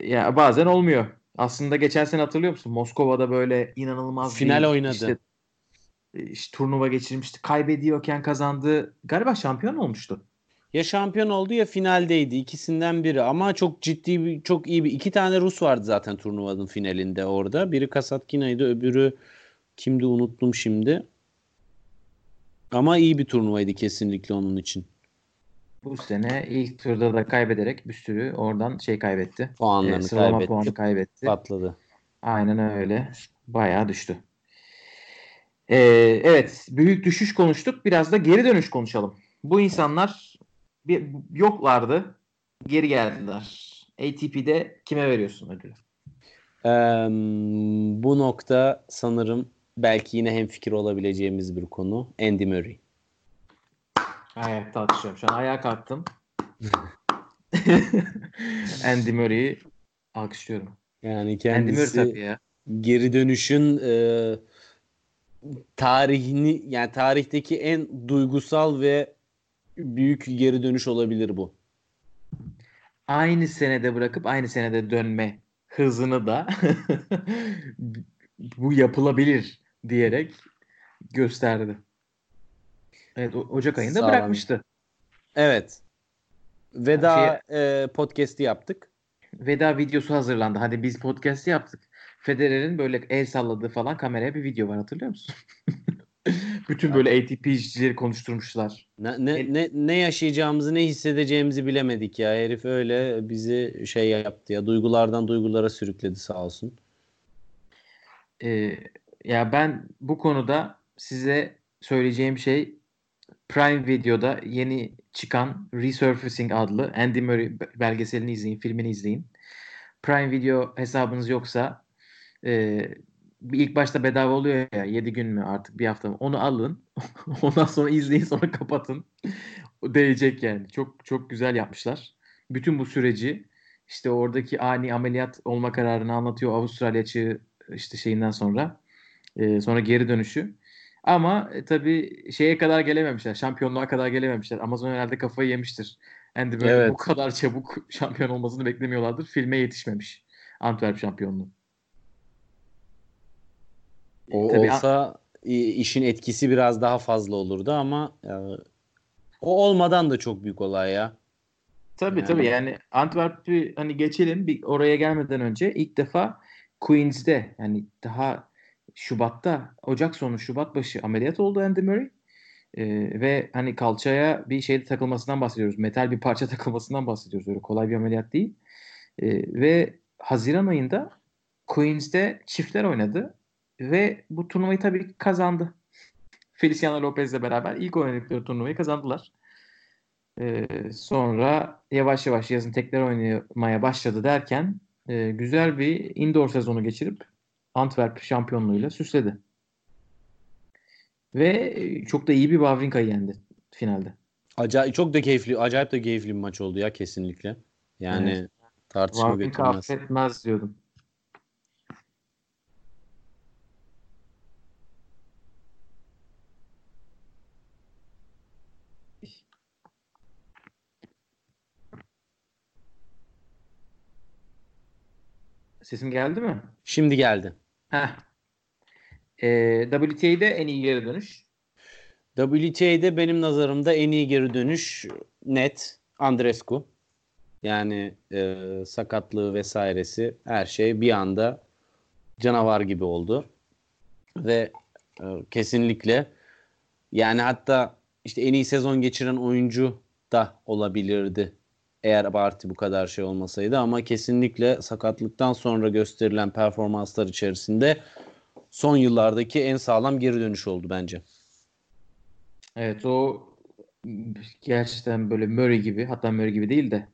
ya bazen olmuyor. Aslında geçen sene hatırlıyor musun? Moskova'da böyle inanılmaz Final bir oynadı. işte, işte turnuva geçirmişti. Kaybediyorken kazandı. Galiba şampiyon olmuştu. Ya şampiyon oldu ya finaldeydi ikisinden biri ama çok ciddi bir çok iyi bir iki tane Rus vardı zaten turnuvanın finalinde orada. Biri Kasatkina'ydı öbürü kimdi unuttum şimdi. Ama iyi bir turnuvaydı kesinlikle onun için. Bu sene ilk turda da kaybederek bir sürü oradan şey kaybetti. Puanlarını sıralama kaybetti. puanı kaybetti. Patladı. Aynen öyle. Bayağı düştü. Ee, evet. Büyük düşüş konuştuk. Biraz da geri dönüş konuşalım. Bu insanlar bir, yoklardı. Geri geldiler. ATP'de kime veriyorsun ödülü? Ee, bu nokta sanırım belki yine hemfikir olabileceğimiz bir konu. Andy Murray. Ayakta alkışlıyorum. Şu an ayağa kalktım. Andy Murray'i alkışlıyorum. Yani Andy Murray kendisi ya. geri dönüşün e, tarihini yani tarihteki en duygusal ve büyük geri dönüş olabilir bu. Aynı senede bırakıp aynı senede dönme hızını da bu yapılabilir diyerek gösterdi. Evet Ocak ayında Sağlam. bırakmıştı. Evet. Veda e, podcast'i yaptık. Veda videosu hazırlandı. Hadi biz podcast yaptık. Federer'in böyle el salladığı falan kameraya bir video var hatırlıyor musun? Bütün böyle ATP işçileri konuşturmuşlar. Ne, ne, El- ne, ne yaşayacağımızı ne hissedeceğimizi bilemedik ya. Herif öyle bizi şey yaptı ya. Duygulardan duygulara sürükledi sağ olsun. Ee, ya ben bu konuda size söyleyeceğim şey Prime Video'da yeni çıkan Resurfacing adlı Andy Murray belgeselini izleyin, filmini izleyin. Prime Video hesabınız yoksa e, ilk başta bedava oluyor ya 7 gün mü artık bir hafta mı onu alın. Ondan sonra izleyin sonra kapatın. Değecek yani. Çok çok güzel yapmışlar. Bütün bu süreci işte oradaki ani ameliyat olma kararını anlatıyor Avustralya çığ işte şeyinden sonra. E, sonra geri dönüşü. Ama e, tabii şeye kadar gelememişler. Şampiyonluğa kadar gelememişler. Amazon herhalde kafayı yemiştir. Andy Murray Evet. bu kadar çabuk şampiyon olmasını beklemiyorlardır. Filme yetişmemiş. Antwerp şampiyonluğu. O Tabii, olsa işin etkisi biraz daha fazla olurdu ama e, o olmadan da çok büyük olay ya. Tabii Yani- tabii yani Antwerp'i hani geçelim bir oraya gelmeden önce ilk defa Queens'de yani daha Şubat'ta Ocak sonu Şubat başı ameliyat oldu Andy Murray. Ee, ve hani kalçaya bir şey takılmasından bahsediyoruz. Metal bir parça takılmasından bahsediyoruz. Öyle kolay bir ameliyat değil. Ee, ve Haziran ayında Queens'de çiftler oynadı ve bu turnuvayı tabii ki kazandı. Feliciano Lopez'le beraber ilk oynadıkları turnuvayı kazandılar. Ee, sonra yavaş yavaş yazın tekrar oynamaya başladı derken e, güzel bir indoor sezonu geçirip Antwerp şampiyonluğuyla süsledi. Ve e, çok da iyi bir Wawrinka'yı yendi finalde. Acayip çok da keyifli, acayip de keyifli bir maç oldu ya kesinlikle. Yani Evet. tartışma Wawrinka affetmez diyordum. Sesim geldi mi? Şimdi geldi. Heh. Ee, WTA'de en iyi geri dönüş. WTA'de benim nazarımda en iyi geri dönüş net Andrescu. Yani e, sakatlığı vesairesi her şey bir anda canavar gibi oldu. Ve e, kesinlikle yani hatta işte en iyi sezon geçiren oyuncu da olabilirdi. Eğer Barty bu kadar şey olmasaydı ama kesinlikle sakatlıktan sonra gösterilen performanslar içerisinde son yıllardaki en sağlam geri dönüş oldu bence. Evet o gerçekten böyle Murray gibi hatta Murray gibi değil de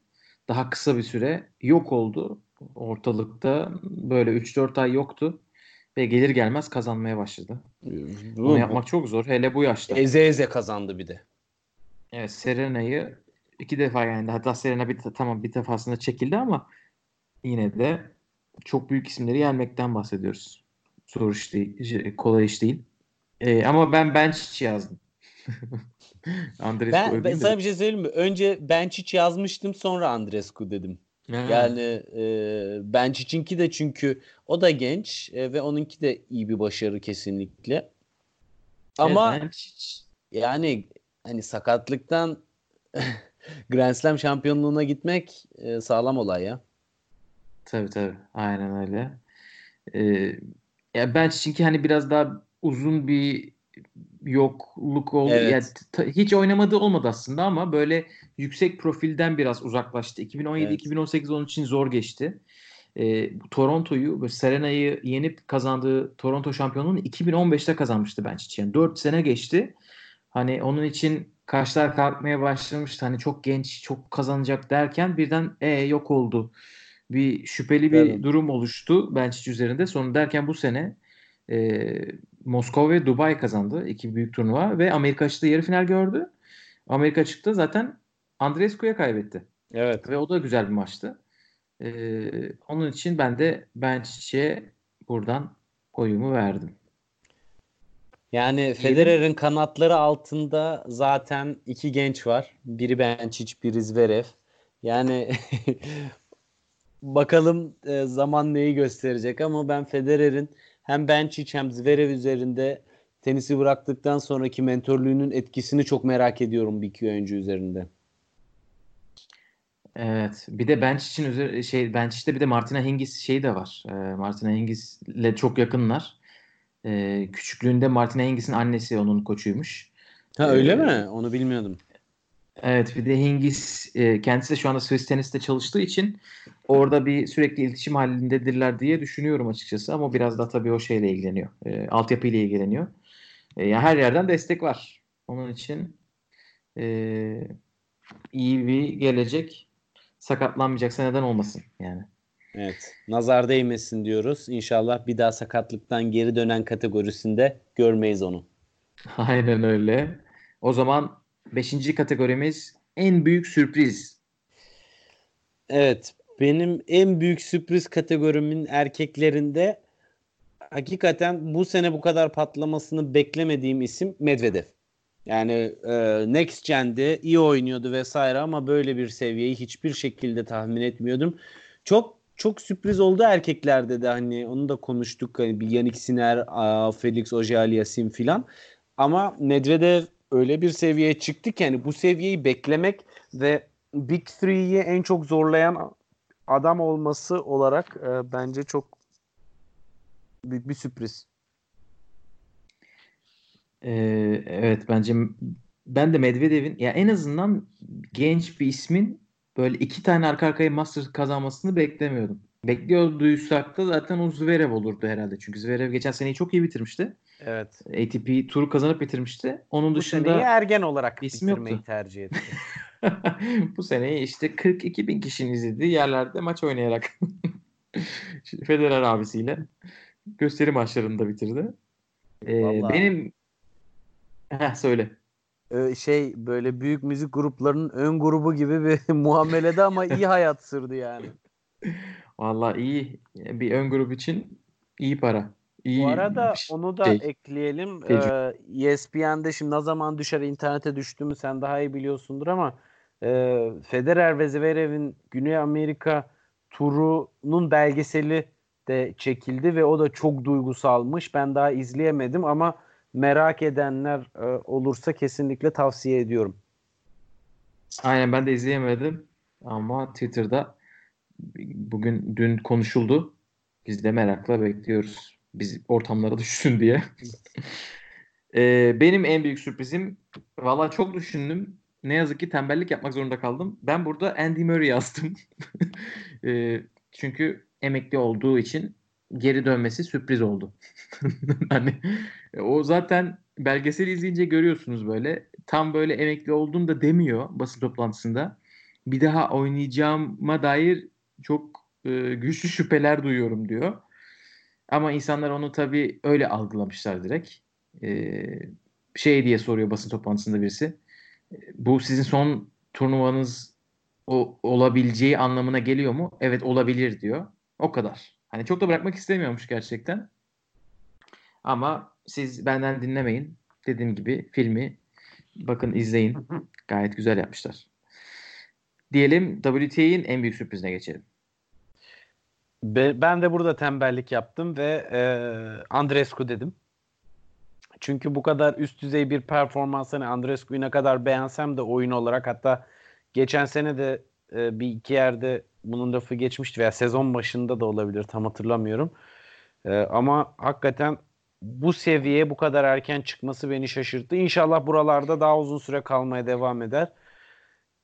daha kısa bir süre yok oldu. Ortalıkta böyle 3-4 ay yoktu ve gelir gelmez kazanmaya başladı. Bunu yapmak çok zor hele bu yaşta. Eze eze kazandı bir de. Evet Serena'yı iki defa yendi. Hatta Serena bir tamam bir defasında çekildi ama yine de çok büyük isimleri yenmekten bahsediyoruz. Zor iş değil, kolay iş değil. Ee, ama ben bench yazdım. Ben, ben sana bir şey söyleyeyim mi? Önce Benčić yazmıştım sonra Andrescu dedim. Yani e, Benčić'inki de çünkü o da genç e, ve onunki de iyi bir başarı kesinlikle. Ama yani hani sakatlıktan Grand Slam şampiyonluğuna gitmek e, sağlam olay ya. Tabii tabii. Aynen öyle. Ee, ya ben çünkü hani biraz daha uzun bir yokluk oldu. Evet. Yani ta- hiç oynamadığı olmadı aslında ama böyle yüksek profilden biraz uzaklaştı. 2017-2018 onun için zor geçti. Ee, Toronto'yu Serena'yı yenip kazandığı Toronto şampiyonluğunu 2015'te kazanmıştı Benčić. Yani 4 sene geçti. Hani onun için kaşlar kalkmaya başlamıştı. Hani çok genç, çok kazanacak derken birden e yok oldu. Bir şüpheli bir Evet. durum oluştu Benčić üzerinde. Sonra derken bu sene e, Moskova ve Dubai kazandı. iki büyük turnuva ve Amerika açıkta yarı final gördü. Amerika açıkta zaten Andreescu'ya kaybetti. Evet. Ve o da güzel bir maçtı. Ee, onun için ben de Benčić'e buradan oyumu verdim. Yani Federer'in kanatları altında zaten iki genç var. Biri Benčić, biri Zverev. Yani bakalım e, zaman neyi gösterecek ama ben Federer'in hem Benčić hem Zverev üzerinde tenisi bıraktıktan sonraki mentorluğunun etkisini çok merak ediyorum bir iki oyuncu üzerinde. Evet. Bir de Benčić'in üzeri şey Benčić'te bir de Martina Hingis şeyi de var. Ee, Martina Hingis'le çok yakınlar. Ee, küçüklüğünde Martina Hingis'in annesi onun koçuymuş. Ha öyle Ee, mi? Onu bilmiyordum. Evet bir de Hingis e, kendisi de şu anda Swiss Tennis'te çalıştığı için orada bir sürekli iletişim halindedirler diye düşünüyorum açıkçası ama biraz da tabii o şeyle ilgileniyor. E, altyapıyla ilgileniyor. E, yani her yerden destek var. Onun için e, iyi bir gelecek. Sakatlanmayacaksa neden olmasın yani. Evet. Nazar değmesin diyoruz. İnşallah bir daha sakatlıktan geri dönen kategorisinde görmeyiz onu. Aynen öyle. O zaman 5. kategorimiz en büyük sürpriz. Evet. Benim en büyük sürpriz kategorimin erkeklerinde hakikaten bu sene bu kadar patlamasını beklemediğim isim Medvedev. Yani e, Next Gen'de iyi oynuyordu vesaire ama böyle bir seviyeyi hiçbir şekilde tahmin etmiyordum. Çok çok sürpriz oldu erkeklerde de hani onu da konuştuk. Hani bir Yannick Sinner, aa, Felix Auger-Aliassime filan. Ama Medvedev öyle bir seviyeye çıktı ki hani bu seviyeyi beklemek ve Big Three'yi en çok zorlayan adam olması olarak e, bence çok büyük bir sürpriz. Ee, evet bence ben de Medvedev'in ya en azından genç bir ismin böyle iki tane arka arkaya Masters kazanmasını beklemiyordum. Bekliyorduysak da zaten o Zverev olurdu herhalde. Çünkü Zverev geçen seneyi çok iyi bitirmişti. Evet. ATP turu kazanıp bitirmişti. Onun Bu dışında ergen olarak isim bitirmeyi yoktu. tercih etti. bu seneyi işte 42 bin kişinin izlediği yerlerde maç oynayarak Federer abisiyle gösteri maçlarında bitirdi. Ee, Vallahi. benim Heh, söyle. Ee, şey böyle büyük müzik gruplarının ön grubu gibi bir muamelede ama iyi hayat sürdü yani. Vallahi iyi bir ön grup için iyi para. İyi Bu arada bir onu da şey. ekleyelim. Tecrübe. Ee, ESPN'de şimdi ne zaman düşer internete düştü mü sen daha iyi biliyorsundur ama e, Federer ve Zverev'in Güney Amerika turunun belgeseli de çekildi ve o da çok duygusalmış. Ben daha izleyemedim ama merak edenler e, olursa kesinlikle tavsiye ediyorum. Aynen ben de izleyemedim ama Twitter'da bugün dün konuşuldu. Biz de merakla bekliyoruz. Biz ortamlara düşsün diye. Ee, benim en büyük sürprizim valla çok düşündüm. Ne yazık ki tembellik yapmak zorunda kaldım. Ben burada Andy Murray yazdım. Ee, çünkü emekli olduğu için geri dönmesi sürpriz oldu. hani o zaten belgeseli izleyince görüyorsunuz böyle. Tam böyle emekli oldum da demiyor basın toplantısında. Bir daha oynayacağıma dair çok e, güçlü şüpheler duyuyorum diyor. Ama insanlar onu tabii öyle algılamışlar direkt. Ee, şey diye soruyor basın toplantısında birisi. E, Bu sizin son turnuvanız o, olabileceği anlamına geliyor mu? Evet olabilir diyor. O kadar. Hani çok da bırakmak istemiyormuş gerçekten. Ama siz benden dinlemeyin. Dediğim gibi filmi bakın izleyin. Gayet güzel yapmışlar. Diyelim WTA'nin en büyük sürprizine geçelim. Be- Ben de burada tembellik yaptım ve e, Andrescu dedim. Çünkü bu kadar üst düzey bir performans hani Andrescu'yu ne kadar beğensem de oyun olarak hatta geçen sene de e, bir iki yerde bunun lafı geçmişti veya sezon başında da olabilir tam hatırlamıyorum. E, ama hakikaten bu seviyeye bu kadar erken çıkması beni şaşırttı. İnşallah buralarda daha uzun süre kalmaya devam eder.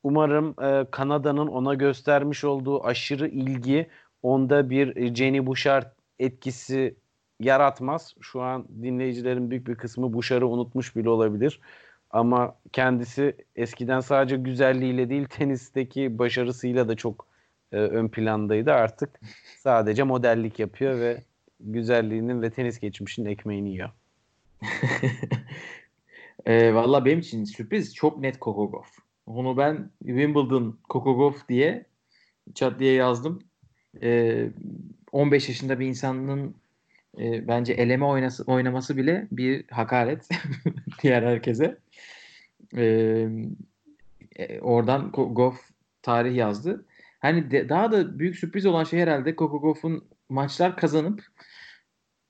Umarım e, Kanada'nın ona göstermiş olduğu aşırı ilgi onda bir e, Jenny Bouchard etkisi yaratmaz. Şu an dinleyicilerin büyük bir kısmı Bouchard'ı unutmuş bile olabilir. Ama kendisi eskiden sadece güzelliğiyle değil tenisteki başarısıyla da çok e, ön plandaydı. Artık sadece modellik yapıyor ve güzelliğinin ve tenis geçmişinin ekmeğini yiyor. e, Valla benim için sürpriz çok net Gauff. Onu ben Wimbledon Gauff diye chat diye yazdım. E, 15 yaşında bir insanın e, bence eleme oynası, oynaması bile bir hakaret diğer herkese. E, e, oradan Gauff tarih yazdı. Hani de, daha da büyük sürpriz olan şey herhalde Coco Gauff'un maçlar kazanıp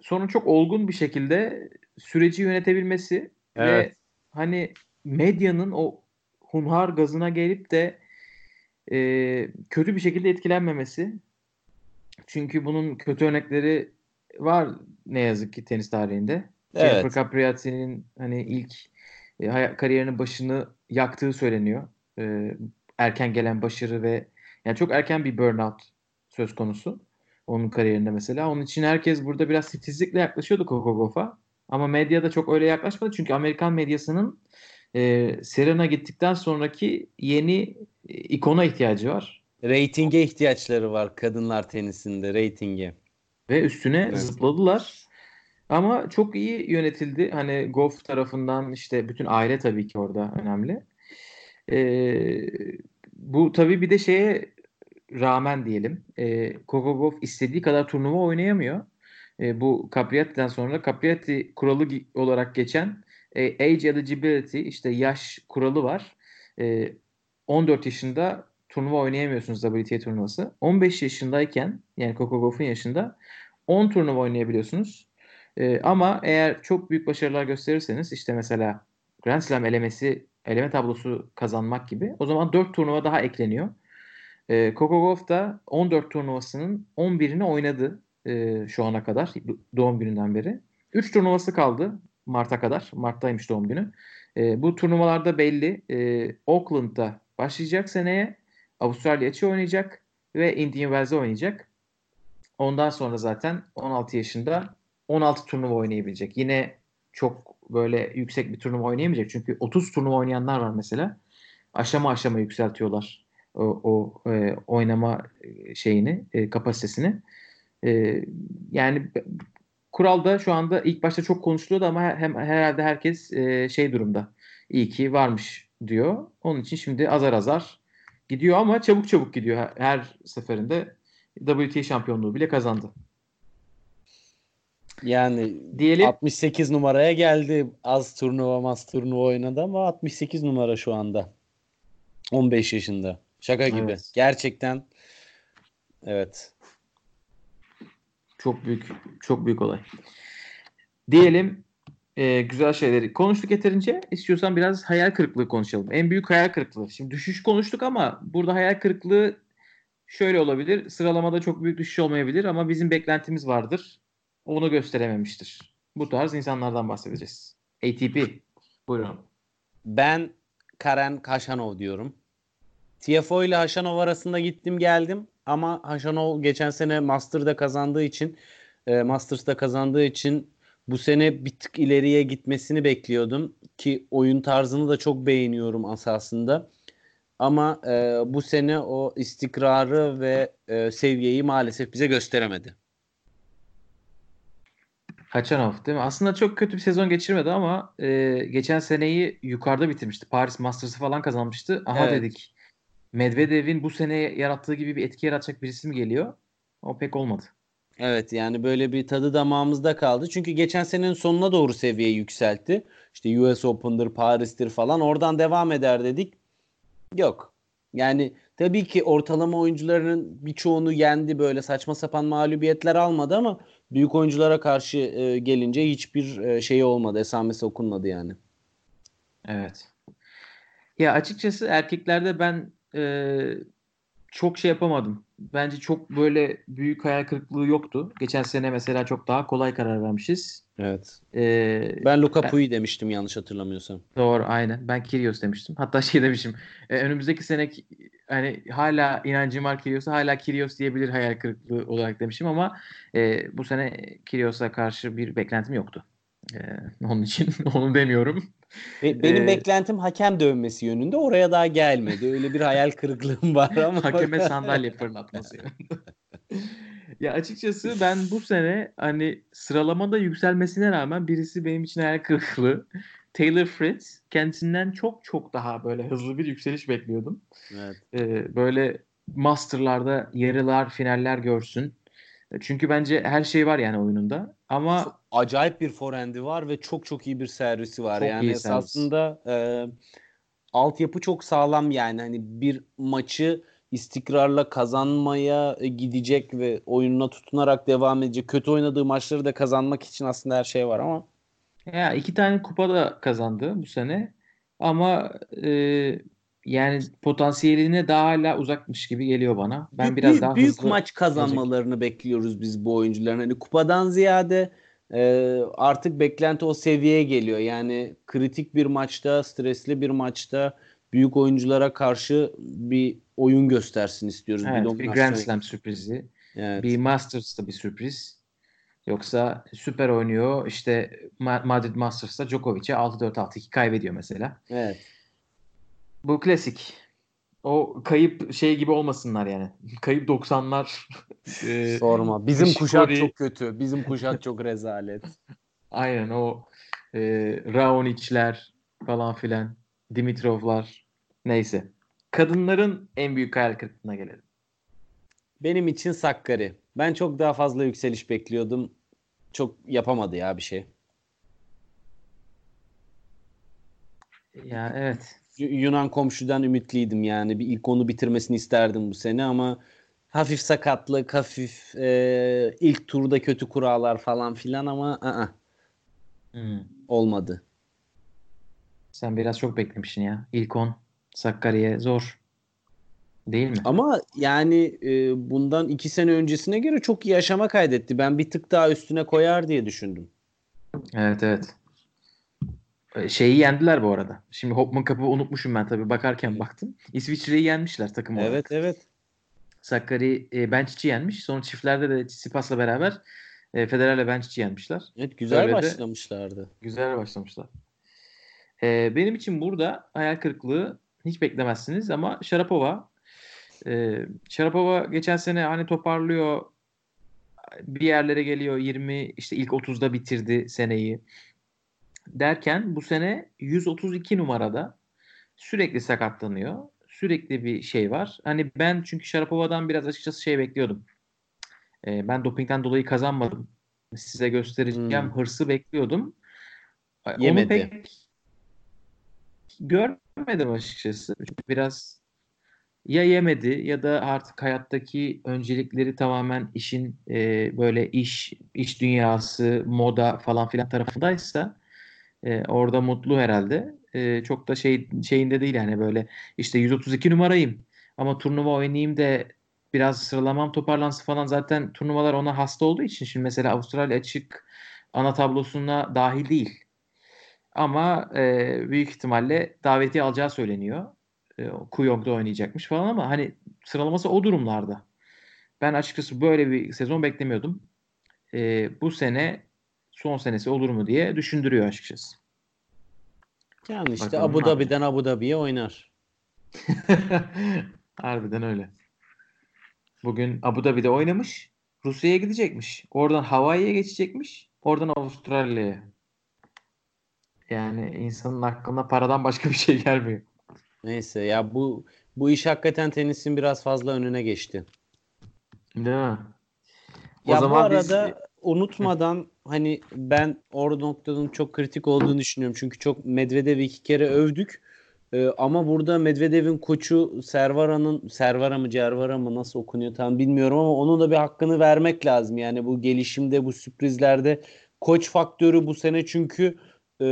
sonra çok olgun bir şekilde süreci yönetebilmesi evet. ve hani medyanın o hunhar gazına gelip de e, kötü bir şekilde etkilenmemesi. Çünkü bunun kötü örnekleri var ne yazık ki tenis tarihinde. Evet. Jennifer Capriati'nin hani ilk e, kariyerinin başını yaktığı söyleniyor. E, erken gelen başarı ve yani çok erken bir burnout söz konusu. Onun kariyerinde mesela. Onun için herkes burada biraz titizlikle yaklaşıyordu Coco Gauff'a. Ama medyada çok öyle yaklaşmadı. Çünkü Amerikan medyasının e, Serena gittikten sonraki yeni e, ikona ihtiyacı var. Ratinge ihtiyaçları var kadınlar tenisinde. Ratinge. Ve üstüne evet. zıpladılar. Ama çok iyi yönetildi. Hani Goff tarafından işte bütün aile tabii ki orada önemli. Ee, bu tabii bir de şeye rağmen diyelim. E, Gauff istediği kadar turnuva oynayamıyor. E, bu Capriati'den sonra Capriati kuralı olarak geçen e, age eligibility işte yaş kuralı var. E, 14 yaşında turnuva oynayamıyorsunuz WTA turnuvası. 15 yaşındayken yani Gauff'un yaşında 10 turnuva oynayabiliyorsunuz. E, ama eğer çok büyük başarılar gösterirseniz işte mesela Grand Slam elemesi eleme tablosu kazanmak gibi o zaman 4 turnuva daha ekleniyor. E, Coco Gauff da 14 turnuvasının 11'ini oynadı e, şu ana kadar doğum gününden beri. 3 turnuvası kaldı Mart'a kadar. Mart'taymış doğum günü. E, bu turnuvalarda belli. E, Auckland'da başlayacak seneye. Avustralya açı oynayacak ve Indian Wells'e oynayacak. Ondan sonra zaten 16 yaşında 16 turnuva oynayabilecek. Yine çok böyle yüksek bir turnuva oynayamayacak. Çünkü 30 turnuva oynayanlar var mesela. Aşama aşama yükseltiyorlar o, o e, oynama şeyini, e, kapasitesini. E, yani kuralda şu anda ilk başta çok konuşuluyordu ama hem herhalde herkes e, şey durumda. İyi ki varmış diyor. Onun için şimdi azar azar gidiyor ama çabuk çabuk gidiyor her, her seferinde. WTA şampiyonluğu bile kazandı. Yani diyelim 68 numaraya geldi. Az turnuva, maz turnuva oynadı ama 68 numara şu anda. 15 yaşında. Şaka gibi. Evet. Gerçekten evet. Çok büyük çok büyük olay. Diyelim e, güzel şeyleri konuştuk yeterince. İstiyorsan biraz hayal kırıklığı konuşalım. En büyük hayal kırıklığı. Şimdi düşüş konuştuk ama burada hayal kırıklığı şöyle olabilir. Sıralamada çok büyük düşüş olmayabilir ama bizim beklentimiz vardır. Onu gösterememiştir. Bu tarz insanlardan bahsedeceğiz. ATP. Buyurun. Ben Karen Kaşanov diyorum. TFO ile Haşanov arasında gittim geldim ama Haşanov geçen sene Master'da kazandığı için e, Masters'da kazandığı için bu sene bir tık ileriye gitmesini bekliyordum ki oyun tarzını da çok beğeniyorum asasında. Ama e, bu sene o istikrarı ve e, seviyeyi maalesef bize gösteremedi. Haçanov değil mi? Aslında çok kötü bir sezon geçirmedi ama e, geçen seneyi yukarıda bitirmişti. Paris Masters'ı falan kazanmıştı. Aha evet. dedik. Medvedev'in bu sene yarattığı gibi bir etki yaratacak birisi mi geliyor? O pek olmadı. Evet yani böyle bir tadı damağımızda kaldı. Çünkü geçen senenin sonuna doğru seviyeyi yükseltti. İşte US Open'dır, Paris'tir falan oradan devam eder dedik. Yok. Yani tabii ki ortalama oyuncuların birçoğunu yendi böyle saçma sapan mağlubiyetler almadı ama büyük oyunculara karşı e, gelince hiçbir e, şey olmadı. Esamesi okunmadı yani. Evet. Ya açıkçası erkeklerde ben e, çok şey yapamadım. Bence çok böyle büyük hayal kırıklığı yoktu. Geçen sene mesela çok daha kolay karar vermişiz. Evet. Ee, Ben Luka Ben- Puyi demiştim yanlış hatırlamıyorsam. Doğru aynen. Ben Kyrgios demiştim. Hatta şey demişim. e, önümüzdeki sene hani hala inancım var Kyrgios'a hala Kyrgios diyebilir hayal kırıklığı olarak demişim ama e, bu sene Kyrgios'a karşı bir beklentim yoktu. E, onun için onu demiyorum. Be- benim Ee, beklentim hakem dövmesi yönünde. Oraya daha gelmedi. Öyle bir hayal kırıklığım var ama. Hakeme sandalye fırlatması. ya açıkçası ben bu sene hani sıralamada yükselmesine rağmen birisi benim için hayal kırıklığı. Taylor Fritz kendisinden çok çok daha böyle hızlı bir yükseliş bekliyordum. Evet. Ee, böyle masterlarda yarılar, finaller görsün. Çünkü bence her şey var yani oyununda. Ama Çok acayip bir forehand'i var ve çok çok iyi bir servisi var. Çok yani iyi servis. esasında e, altyapı çok sağlam yani. Hani bir maçı istikrarla kazanmaya e, gidecek ve oyununa tutunarak devam edecek. Kötü oynadığı maçları da kazanmak için aslında her şey var ama ya iki tane kupa da kazandı bu sene. Ama e, yani potansiyeline daha hala uzakmış gibi geliyor bana. Ben büyük, biraz büyük, daha büyük hızlı maç kazanmalarını bekliyoruz biz bu oyuncuların. Hani kupadan ziyade e, artık beklenti o seviyeye geliyor. Yani kritik bir maçta, stresli bir maçta büyük oyunculara karşı bir oyun göstersin istiyoruz. Evet, bir dominasyon- Grand Slam sürprizi. Evet. Bir Masters'ta bir sürpriz. Yoksa süper oynuyor. İşte Ma- Madrid Masters'ta Djokovic'e 6-4 6-2 kaybediyor mesela. Evet. Bu klasik. O kayıp şey gibi olmasınlar yani. Kayıp 90'lar. e, Sorma. Bizim Nishikori- kuşak çok kötü. Bizim kuşak çok rezalet. Aynen o e, Raonic'ler falan filan. Dimitrov'lar. Neyse. Kadınların en büyük hayal kırıklığına gelelim. Benim için Sakkari. Ben çok daha fazla yükseliş bekliyordum. Çok yapamadı ya bir şey. Ya evet. Yunan komşudan ümitliydim yani. Bir ilk onu bitirmesini isterdim bu sene ama hafif sakatlık, hafif e, ilk turda kötü kurallar falan filan ama ı-ı, Hmm. olmadı. Sen biraz çok beklemişsin ya. İlk 10 Sakarya'ya zor. Değil mi? Ama yani e, bundan iki sene öncesine göre çok iyi aşama kaydetti. Ben bir tık daha üstüne koyar diye düşündüm. Evet evet. Ee, Şeyi yendiler bu arada. Şimdi Hopman Cup'ı unutmuşum ben tabii bakarken baktım. İsviçre'yi yenmişler takım olarak. Evet evet. Sakkari e, Bençic'i yenmiş. Sonra çiftlerde de Tsitsipas'la beraber e, Federer'le Bençic'i yenmişler. Evet güzel Öyle başlamışlardı. Güzel başlamışlar. E, benim için burada hayal kırıklığı hiç beklemezsiniz ama Sharapova e, Sharapova geçen sene hani toparlıyor bir yerlere geliyor 20 işte ilk 30'da bitirdi seneyi derken bu sene 132 numarada sürekli sakatlanıyor. Sürekli bir şey var. Hani ben çünkü Sharapova'dan biraz açıkçası şey bekliyordum. E, ben dopingden dolayı kazanmadım. Size göstereceğim Hmm. hırsı bekliyordum. Onu Yemedi. pek görmedim açıkçası. Çünkü biraz ya yemedi ya da artık hayattaki öncelikleri tamamen işin e, böyle iş iş dünyası, moda falan filan tarafındaysa e, orada mutlu herhalde. E, çok da şey şeyinde değil yani böyle işte 132 numarayım ama turnuva oynayayım da biraz sıralamam toparlansın falan zaten turnuvalar ona hasta olduğu için şimdi mesela Avustralya açık ana tablosuna dahil değil. Ama e, büyük ihtimalle daveti alacağı söyleniyor. E, Kuyong'da oynayacakmış falan ama hani sıralaması o durumlarda. Ben açıkçası böyle bir sezon beklemiyordum. E, bu sene son senesi olur mu diye düşündürüyor açıkçası. Yani işte Bakalım Abu Dhabi'den Abu Dhabi'ye oynar. Harbiden öyle. Bugün Abu Dhabi'de oynamış. Rusya'ya gidecekmiş. Oradan Hawaii'ye geçecekmiş. Oradan Avustralya'ya. Yani insanın aklına paradan başka bir şey gelmiyor. Neyse ya bu bu iş hakikaten tenisin biraz fazla önüne geçti. Değil mi? O ya bu zaman biz- arada unutmadan hani ben orada noktanın çok kritik olduğunu düşünüyorum. Çünkü çok Medvedev'i iki kere övdük. Ee, ama burada Medvedev'in koçu Servara'nın Servara mı Cervara mı nasıl okunuyor tam bilmiyorum ama onun da bir hakkını vermek lazım. Yani bu gelişimde bu sürprizlerde koç faktörü bu sene çünkü e,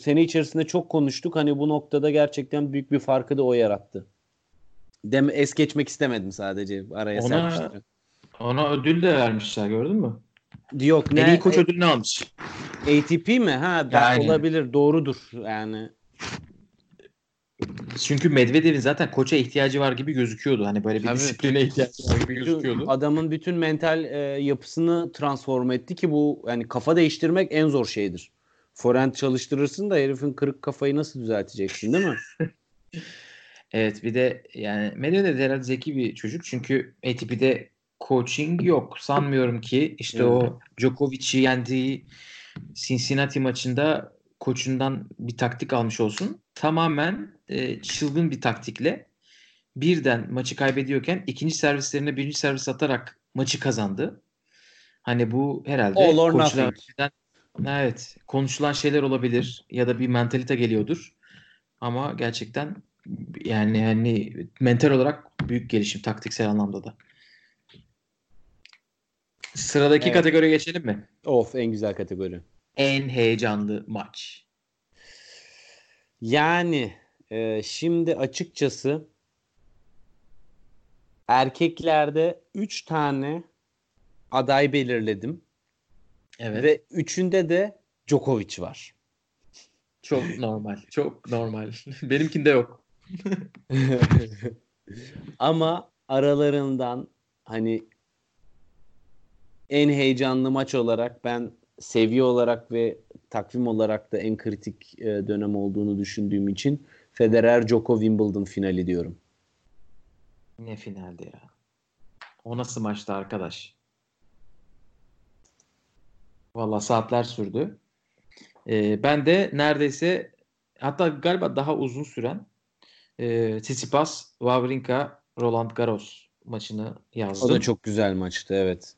sene içerisinde çok konuştuk. Hani bu noktada gerçekten büyük bir farkı da o yarattı. Dem es geçmek istemedim sadece araya Ona- serpiştirdim. Ona ödül de vermişler gördün mü? Yok ne? En iyi koç ödülünü almış. ATP mi? Ha Yani. olabilir. Doğrudur. Yani Çünkü Medvedev'in zaten koça ihtiyacı var gibi gözüküyordu. Hani böyle bir Tabii. disipline ihtiyacı var gibi gözüküyordu. adamın bütün mental e, yapısını transform etti ki bu yani kafa değiştirmek en zor şeydir. Forehand çalıştırırsın da herifin kırık kafayı nasıl düzelteceksin değil mi? Evet bir de yani Medvedev de herhalde zeki bir çocuk. Çünkü ATP'de coaching yok. Sanmıyorum ki işte o Djokovic'i yendiği Cincinnati maçında koçundan bir taktik almış olsun. Tamamen e, çılgın bir taktikle birden maçı kaybediyorken ikinci servislerine birinci servis atarak maçı kazandı. Hani bu herhalde All or koçlar nothing. açısından- evet konuşulan şeyler olabilir ya da bir mentalite geliyordur. Ama gerçekten yani hani mental olarak büyük gelişim taktiksel anlamda da. Sıradaki Evet. kategoriye geçelim mi? Of en güzel kategori. En heyecanlı maç. Yani e, şimdi açıkçası erkeklerde 3 tane aday belirledim Evet. ve üçünde de Djokovic var. Çok normal. Çok normal. Benimkinde yok. Ama aralarından hani en heyecanlı maç olarak ben seviye olarak ve takvim olarak da en kritik e, dönem olduğunu düşündüğüm için Federer Djoko Wimbledon finali diyorum. Ne finaldi ya. O nasıl maçtı arkadaş? Valla saatler sürdü. Ee, ben de neredeyse hatta galiba daha uzun süren e, Tsitsipas, Wawrinka, Roland Garros maçını yazdım. O da çok güzel maçtı evet.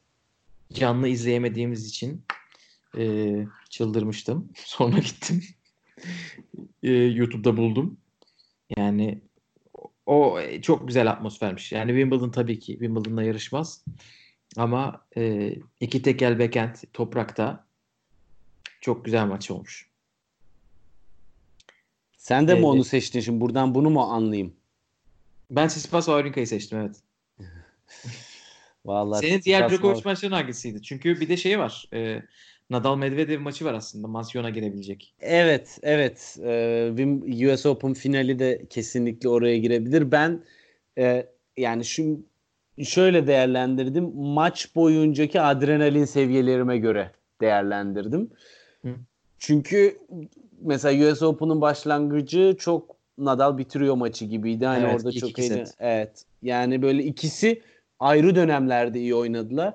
Canlı izleyemediğimiz için e, çıldırmıştım. Sonra gittim. E, YouTube'da buldum. Yani o e, çok güzel atmosfermiş. Yani Wimbledon tabii ki Wimbledon'la yarışmaz. Ama e, iki tekel backhand toprakta çok güzel maç olmuş. Sen de mi Evet. onu seçtin şimdi? Buradan bunu mu anlayayım? Ben Tsitsipas Wawrinka'yı seçtim evet. Vallahi Senin diğer Djokovic maçların hangisiydi? Çünkü bir de şey var. E, Nadal Medvedev maçı var aslında. Mansiyona girebilecek. Evet, evet. Wim- US Open finali de kesinlikle oraya girebilir. Ben e, yani şu şöyle değerlendirdim. Maç boyuncaki adrenalin seviyelerime göre değerlendirdim. Hı. Çünkü mesela US Open'ın başlangıcı çok Nadal bitiriyor maçı gibiydi. Hani Evet, orada çok set. Evet. Yani böyle ikisi ayrı dönemlerde iyi oynadılar.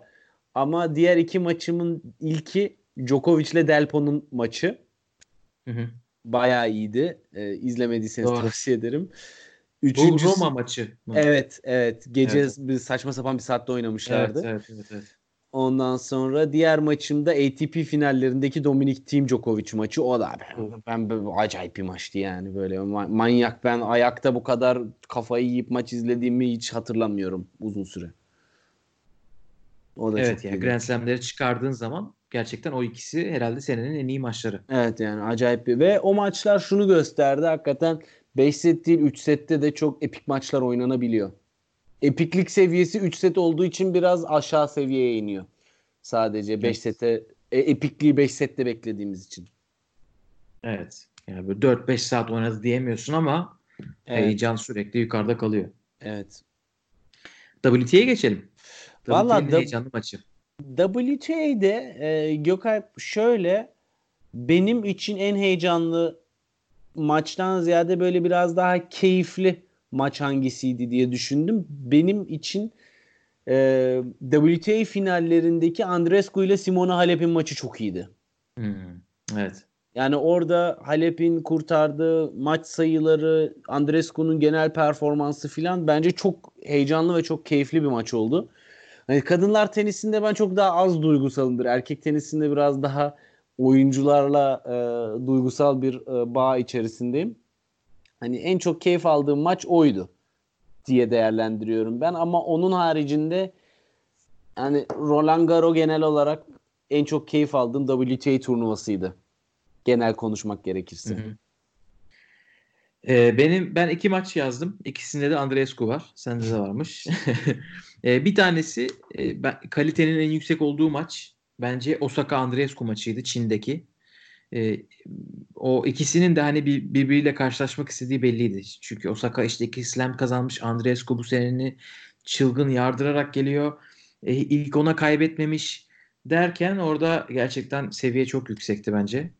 Ama diğer iki maçımın ilki Djokovic ile Delpo'nun maçı Hı hı. bayağı iyiydi. Ee, izlemediyseniz Doğru. tavsiye ederim. Bu Üçüncüsü, Roma maçı. mı? Evet, evet. Gece Evet. bir saçma sapan bir saatte oynamışlardı. Evet, evet, evet, evet. Ondan sonra diğer maçımda ATP finallerindeki Dominic Thiem Djokovic maçı. O da ben, ben acayip bir maçtı yani böyle ma- manyak. Ben ayakta bu kadar kafayı yiyip maç izlediğimi hiç hatırlamıyorum uzun süre. O da Evet yani. Grand Slam'leri çıkardığın zaman gerçekten o ikisi herhalde senenin en iyi maçları. Evet yani acayip bir ve o maçlar şunu gösterdi hakikaten 5 set değil 3 sette de çok epik maçlar oynanabiliyor. Epiklik seviyesi 3 set olduğu için biraz aşağı seviyeye iniyor. Sadece 5 Evet. sete e, epikliği 5 sette beklediğimiz için. Evet. Yani böyle 4-5 saat oynadı diyemiyorsun ama Evet. heyecan sürekli yukarıda kalıyor. Evet. WT'ye geçelim. WT'nin da- heyecanlı maçı. WTA'de e, Gökalp şöyle benim için en heyecanlı maçtan ziyade böyle biraz daha keyifli maç hangisiydi diye düşündüm. Benim için e, WTA finallerindeki Andrescu ile Simona Halep'in maçı çok iyiydi. Hmm, Evet. Yani orada Halep'in kurtardığı maç sayıları, Andrescu'nun genel performansı filan bence çok heyecanlı ve çok keyifli bir maç oldu. Hani kadınlar tenisinde ben çok daha az duygusalımdır. Erkek tenisinde biraz daha oyuncularla e, duygusal bir e, bağ içerisindeyim. Hani en çok keyif aldığım maç oydu diye değerlendiriyorum ben ama onun haricinde yani Roland Garros genel olarak en çok keyif aldığım WTA turnuvasıydı. Genel konuşmak gerekirse. Hı hı. Ee, benim ben iki maç yazdım. İkisinde de Andreescu var. Sende de varmış. Ee, bir tanesi e, ben, kalitenin en yüksek olduğu maç bence Osaka Andreescu maçıydı Çin'deki. Ee, o ikisinin de hani bir, birbiriyle karşılaşmak istediği belliydi. Çünkü Osaka işte iki slam kazanmış. Andreescu bu seneni çılgın yardırarak geliyor. Ee, ilk ona kaybetmemiş derken orada gerçekten seviye çok yüksekti bence.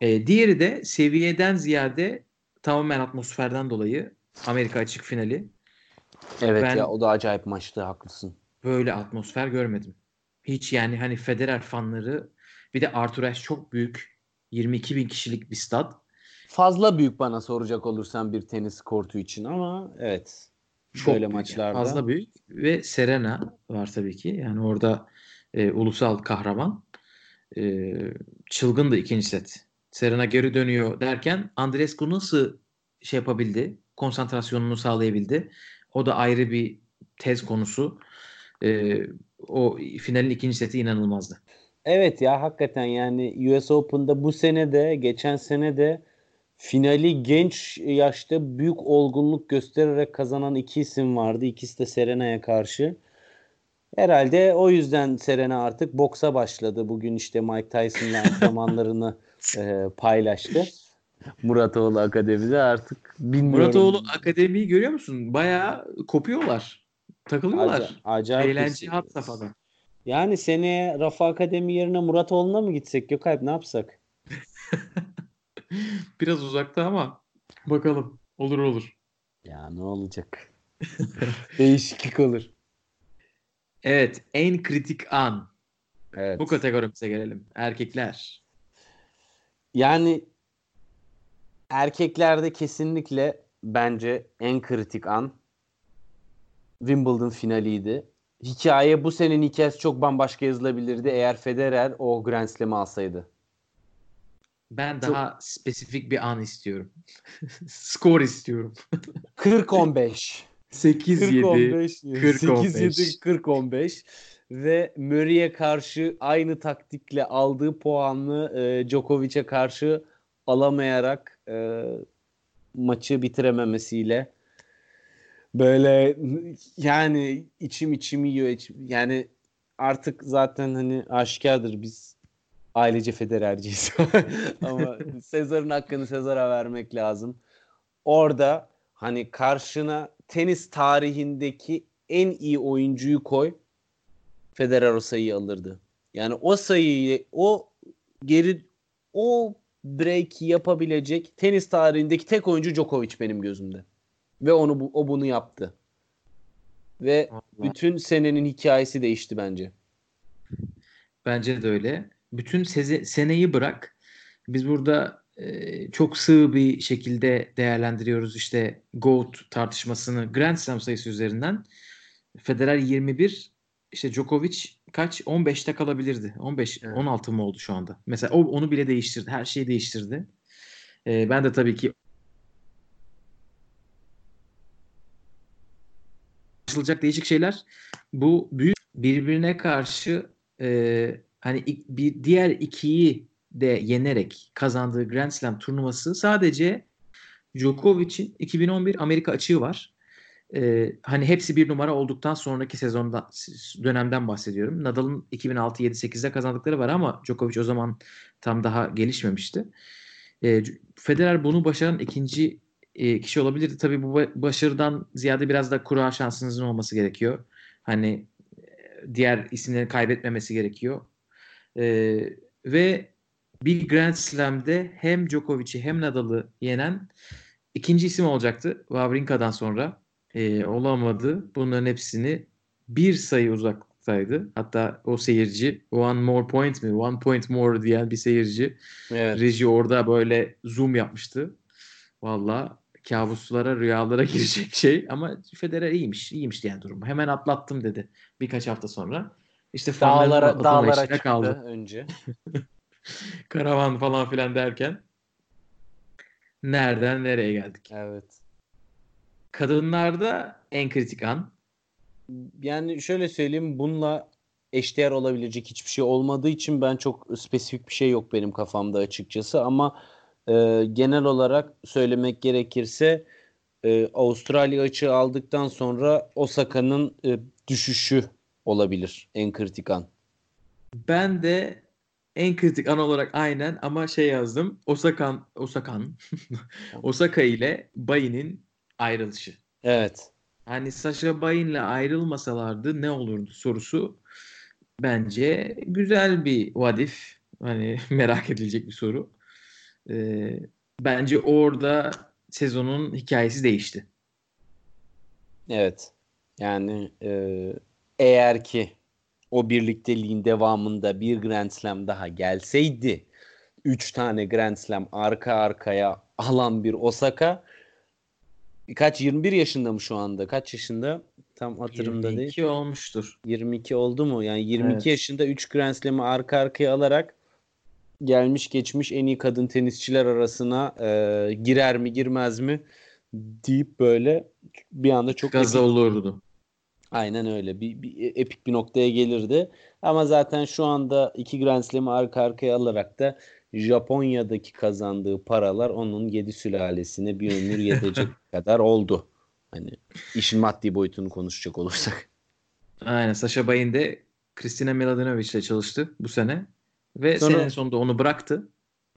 Ee, diğeri de seviyeden ziyade tamamen atmosferden dolayı Amerika açık finali. Evet Ben- ya o da acayip maçtı haklısın. Böyle atmosfer görmedim. Hiç yani hani Federer fanları bir de Arthur Ashe çok büyük 22 bin kişilik bir stad. Fazla büyük bana soracak olursan bir tenis kortu için ama evet. Çok böyle büyük maçlarda. fazla büyük ve Serena var tabii ki. Yani orada e, ulusal kahraman. E, çılgın da ikinci set. Serena geri dönüyor derken Andreescu nasıl şey yapabildi? Konsantrasyonunu sağlayabildi. O da ayrı bir tez konusu. E, o finalin ikinci seti inanılmazdı. Evet ya hakikaten yani US Open'da bu sene de geçen sene de finali genç yaşta büyük olgunluk göstererek kazanan iki isim vardı. İkisi de Serena'ya karşı. Herhalde o yüzden Serena artık boksa başladı. Bugün işte Mike Tyson'la antrenmanlarını e, paylaştı. Muratoğlu Akademi'de artık bilmiyorum. Muratoğlu Akademi'yi görüyor musun? Bayağı kopuyorlar. Takılıyorlar. Aca- acayip Eğlence hat safhada. Yani seneye Rafa Akademi yerine Muratoğlu'na mı gitsek Gökalp ne yapsak? Biraz uzakta ama bakalım. Olur olur. Ya ne olacak? Değişiklik olur. Evet, en kritik an. Evet. Bu kategorimize gelelim. Erkekler. Yani erkeklerde kesinlikle bence en kritik an Wimbledon finaliydi. Hikaye bu senenin hikayesi çok bambaşka yazılabilirdi eğer Federer o Grand Slam'ı alsaydı. Ben daha spesifik bir an istiyorum. Skor istiyorum. 40-15. 8-7. 40-15. 40-15. 40-15 ve Murray'e karşı aynı taktikle aldığı puanlı e, Djokovic'e karşı alamayarak e, maçı bitirememesiyle böyle yani içim içim yiyor. içim- yani artık zaten hani aşikardır biz ailece Federerciyiz. Ama Sezar'ın hakkını Sezar'a vermek lazım. Orada hani karşına tenis tarihindeki en iyi oyuncuyu koy. Federer o sayıyı alırdı. Yani o sayıyı o geri o break yapabilecek tenis tarihindeki tek oyuncu Djokovic benim gözümde. Ve onu bu- o bunu yaptı. Ve bütün senenin hikayesi değişti bence. Bence de öyle. Bütün seze- seneyi bırak. Biz burada e, çok sığ bir şekilde değerlendiriyoruz işte GOAT tartışmasını Grand Slam sayısı üzerinden. Federer 21, işte Djokovic kaç? 15'te kalabilirdi. 15, Evet. 16 mı oldu şu anda? Mesela o onu bile değiştirdi. Her şeyi değiştirdi. E, ben de tabii ki anlaşılacak değişik şeyler. Bu büyük birbirine karşı e, hani bir diğer ikiyi de yenerek kazandığı Grand Slam turnuvası sadece Djokovic'in 2011 Amerika açığı var. E, hani hepsi bir numara olduktan sonraki sezonda dönemden bahsediyorum. Nadal'ın 2006 7 8'de kazandıkları var ama Djokovic o zaman tam daha gelişmemişti. E, Federer bunu başaran ikinci e, kişi olabilirdi. Tabii bu ba- başarıdan ziyade biraz da kura şansınızın olması gerekiyor. Hani e, diğer isimleri kaybetmemesi gerekiyor. E, ve bir Grand Slam'de hem Djokovic'i hem Nadal'ı yenen ikinci isim olacaktı Wawrinka'dan sonra. E, olamadı. Bunların hepsini bir sayı uzaktaydı. Hatta o seyirci one more point mi? One point more diyen bir seyirci. Evet. Reji orada böyle zoom yapmıştı. Valla kabuslara, rüyalara girecek şey. Ama Federer iyiymiş. iyiymiş diyen durum. Hemen atlattım dedi birkaç hafta sonra. İşte Dağlara, dağlara çıktı kaldı. önce. Karavan falan filan derken nereden nereye geldik? Evet. Kadınlarda en kritik an. Yani şöyle söyleyeyim bununla eşdeğer olabilecek hiçbir şey olmadığı için ben çok spesifik bir şey yok benim kafamda açıkçası ama e, genel olarak söylemek gerekirse e, Avustralya açığı aldıktan sonra Osaka'nın e, düşüşü olabilir en kritik an. Ben de en kritik an olarak aynen ama şey yazdım. Osakan, Osakan, Osaka ile Bayin'in ayrılışı. Evet. Hani Sasha Bayin'le ayrılmasalardı ne olurdu sorusu bence güzel bir vadif. Hani merak edilecek bir soru. Ee, bence orada sezonun hikayesi değişti. Evet. Yani e, eğer ki o birlikteliğin devamında bir Grand Slam daha gelseydi 3 tane Grand Slam arka arkaya alan bir Osaka kaç 21 yaşında mı şu anda? Kaç yaşında? Tam hatırımda değil. 22 olmuştur. 22 oldu mu? Yani 22 Evet. yaşında 3 Grand Slam'ı arka arkaya alarak gelmiş geçmiş en iyi kadın tenisçiler arasına e, girer mi girmez mi deyip böyle bir anda çok Gaza epik- olurdu. Aynen öyle. Bir, bir epik bir noktaya gelirdi. Ama zaten şu anda iki Grand Slam'ı arka arkaya alarak da Japonya'daki kazandığı paralar onun yedi sülalesine bir ömür yetecek kadar oldu. Hani işin maddi boyutunu konuşacak olursak. Aynen. Sasha Bayin de Kristina Mladenovic ile çalıştı bu sene. Ve Sonra- senenin sonunda onu bıraktı.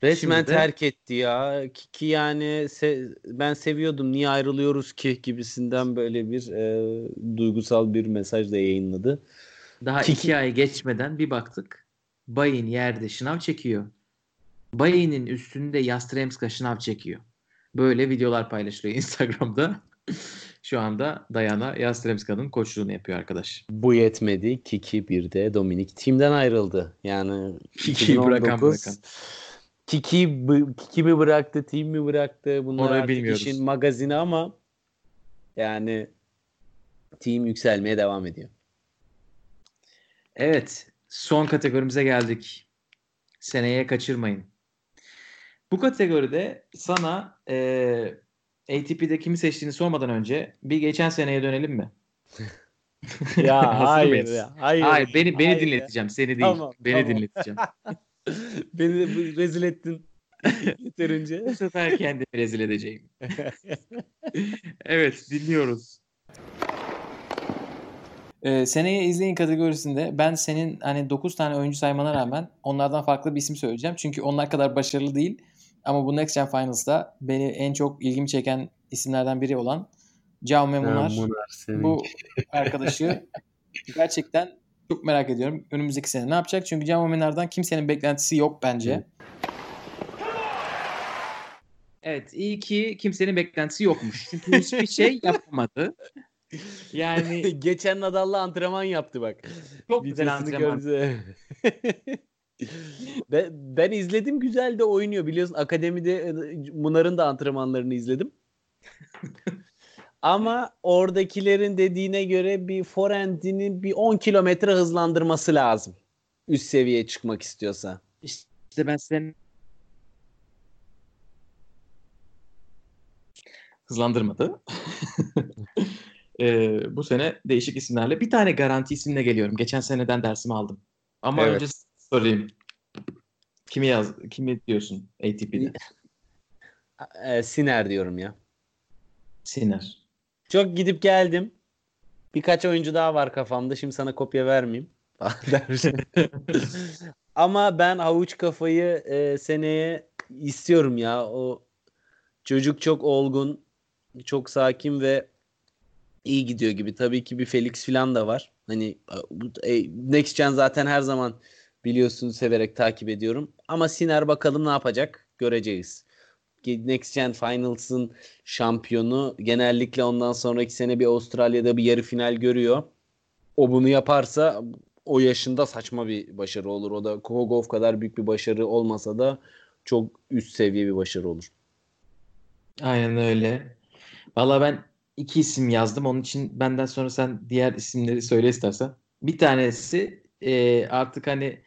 Resmen Şimdi de- terk etti ya. Ki, ki yani se- ben seviyordum niye ayrılıyoruz ki gibisinden böyle bir e, duygusal bir mesaj da yayınladı. Daha Kiki- iki ay geçmeden bir baktık. Bayin yerde şınav çekiyor. Bayin'in üstünde Yastremska şınav çekiyor. Böyle videolar paylaşılıyor Instagram'da. Şu anda Dayana Yastremska'nın koçluğunu yapıyor arkadaş. Bu yetmedi. Kiki bir de Dominik Team'den ayrıldı. Yani Kiki'yi bırakan 2019 bırakan. Kiki, Kiki mi bıraktı, Team mi bıraktı? Bunlar Orayı artık bilmiyoruz. işin magazini ama yani Team yükselmeye devam ediyor. Evet. Son kategorimize geldik. Seneye kaçırmayın. Bu kategoride sana e, ATP'de kimi seçtiğini sormadan önce bir geçen seneye dönelim mi? Ya hayır mıyız? ya. Hayır. Hayır, beni beni hayır ya. dinleteceğim, seni değil. Tamam, beni tamam. dinleteceğim. Beni rezil ettin yeterince. Bu sefer kendimi rezil edeceğim. evet, dinliyoruz. Ee, seneye izleyin kategorisinde ben senin hani 9 tane oyuncu saymana rağmen onlardan farklı bir isim söyleyeceğim. Çünkü onlar kadar başarılı değil. Ama bu Next Gen Finals'da beni en çok ilgimi çeken isimlerden biri olan Jaume Munar. Bu arkadaşı gerçekten çok merak ediyorum. Önümüzdeki sene ne yapacak? Çünkü Jaume Munar'dan kimsenin beklentisi yok bence. Evet, iyi ki kimsenin beklentisi yokmuş. Çünkü hiçbir şey yapamadı. Yani Geçen Nadal'la antrenman yaptı bak. çok güzel antrenman. ben, ben izledim güzel de oynuyor. Biliyorsun akademide e, Munar'ın da antrenmanlarını izledim. Ama oradakilerin dediğine göre bir forendini bir 10 kilometre hızlandırması lazım. Üst seviyeye çıkmak istiyorsa. İşte ben senin hızlandırmadı. Ee, bu sene değişik isimlerle bir tane garanti isimle geliyorum. Geçen seneden dersimi aldım. Ama Evet. önce sorayım. Kimi yaz kimi diyorsun ATP'de? Ee, Siner diyorum ya. Siner. Çok gidip geldim. Birkaç oyuncu daha var kafamda. Şimdi sana kopya vermeyeyim. Ama ben havuç kafayı e, seneye istiyorum ya. O çocuk çok olgun, çok sakin ve iyi gidiyor gibi. Tabii ki bir Felix falan da var. Hani bu- e, Next Gen zaten her zaman biliyorsun severek takip ediyorum. Ama Siner bakalım ne yapacak göreceğiz. Next Gen Finals'ın şampiyonu genellikle ondan sonraki sene bir Avustralya'da bir yarı final görüyor. O bunu yaparsa o yaşında saçma bir başarı olur. O da Kogov kadar büyük bir başarı olmasa da çok üst seviye bir başarı olur. Aynen öyle. Valla ben iki isim yazdım. Onun için benden sonra sen diğer isimleri söyle istersen. Bir tanesi e, artık hani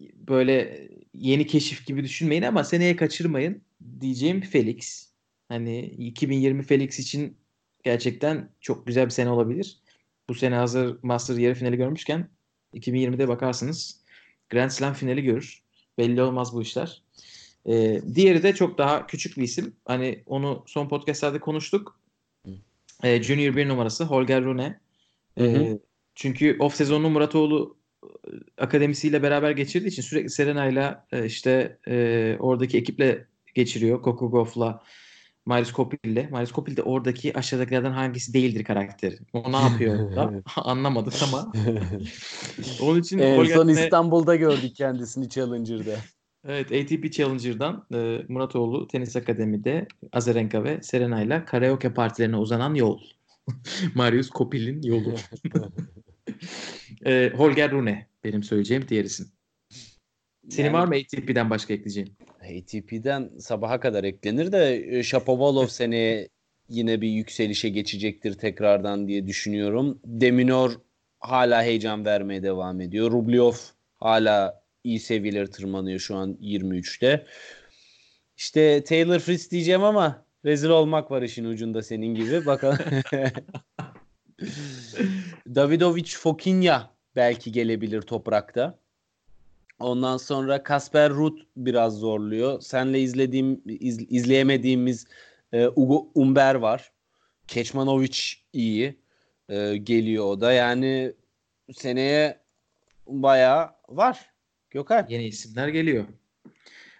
böyle yeni keşif gibi düşünmeyin ama seneye kaçırmayın diyeceğim Felix. Hani 2020 Felix için gerçekten çok güzel bir sene olabilir. Bu sene hazır Master yarı finali görmüşken 2020'de bakarsınız Grand Slam finali görür. Belli olmaz bu işler. Ee, diğeri de çok daha küçük bir isim. Hani onu son podcastlerde konuştuk. Ee, Junior bir numarası Holger Rune. Ee, Hı hı. çünkü off sezonunu Muratoğlu akademisiyle beraber geçirdiği için sürekli Serena'yla e, işte e, oradaki ekiple geçiriyor. Coco Gauff'la Miles Copil'le. Miles Copil de oradaki aşağıdakilerden hangisi değildir karakteri. O ne yapıyor orada? Anlamadık ama. Onun için en Holger son İstanbul'da gördük kendisini Challenger'da. Evet ATP Challenger'dan e, Muratoğlu Tenis Akademi'de Azarenka ve Serena'yla karaoke partilerine uzanan yol. Marius Kopil'in yolu. E, Holger Rune benim söyleyeceğim diğer isim. Senin Yani- var mı ATP'den başka ekleyeceğin? ATP'den sabaha kadar eklenir de e, Shapovalov seneye yine bir yükselişe geçecektir tekrardan diye düşünüyorum. Deminor hala heyecan vermeye devam ediyor. Rublev hala iyi seviyeleri tırmanıyor şu an 23'te. İşte Taylor Fritz diyeceğim ama rezil olmak var işin ucunda senin gibi. Bakalım. Davidovic Fokinya belki gelebilir toprakta. Ondan sonra Kasper Ruud biraz zorluyor. Senle izlediğim iz- izleyemediğimiz e, Ugo Umber var. Keçmanovic iyi. E, geliyor o da. Yani seneye bayağı var. Gökhan. Yeni isimler geliyor.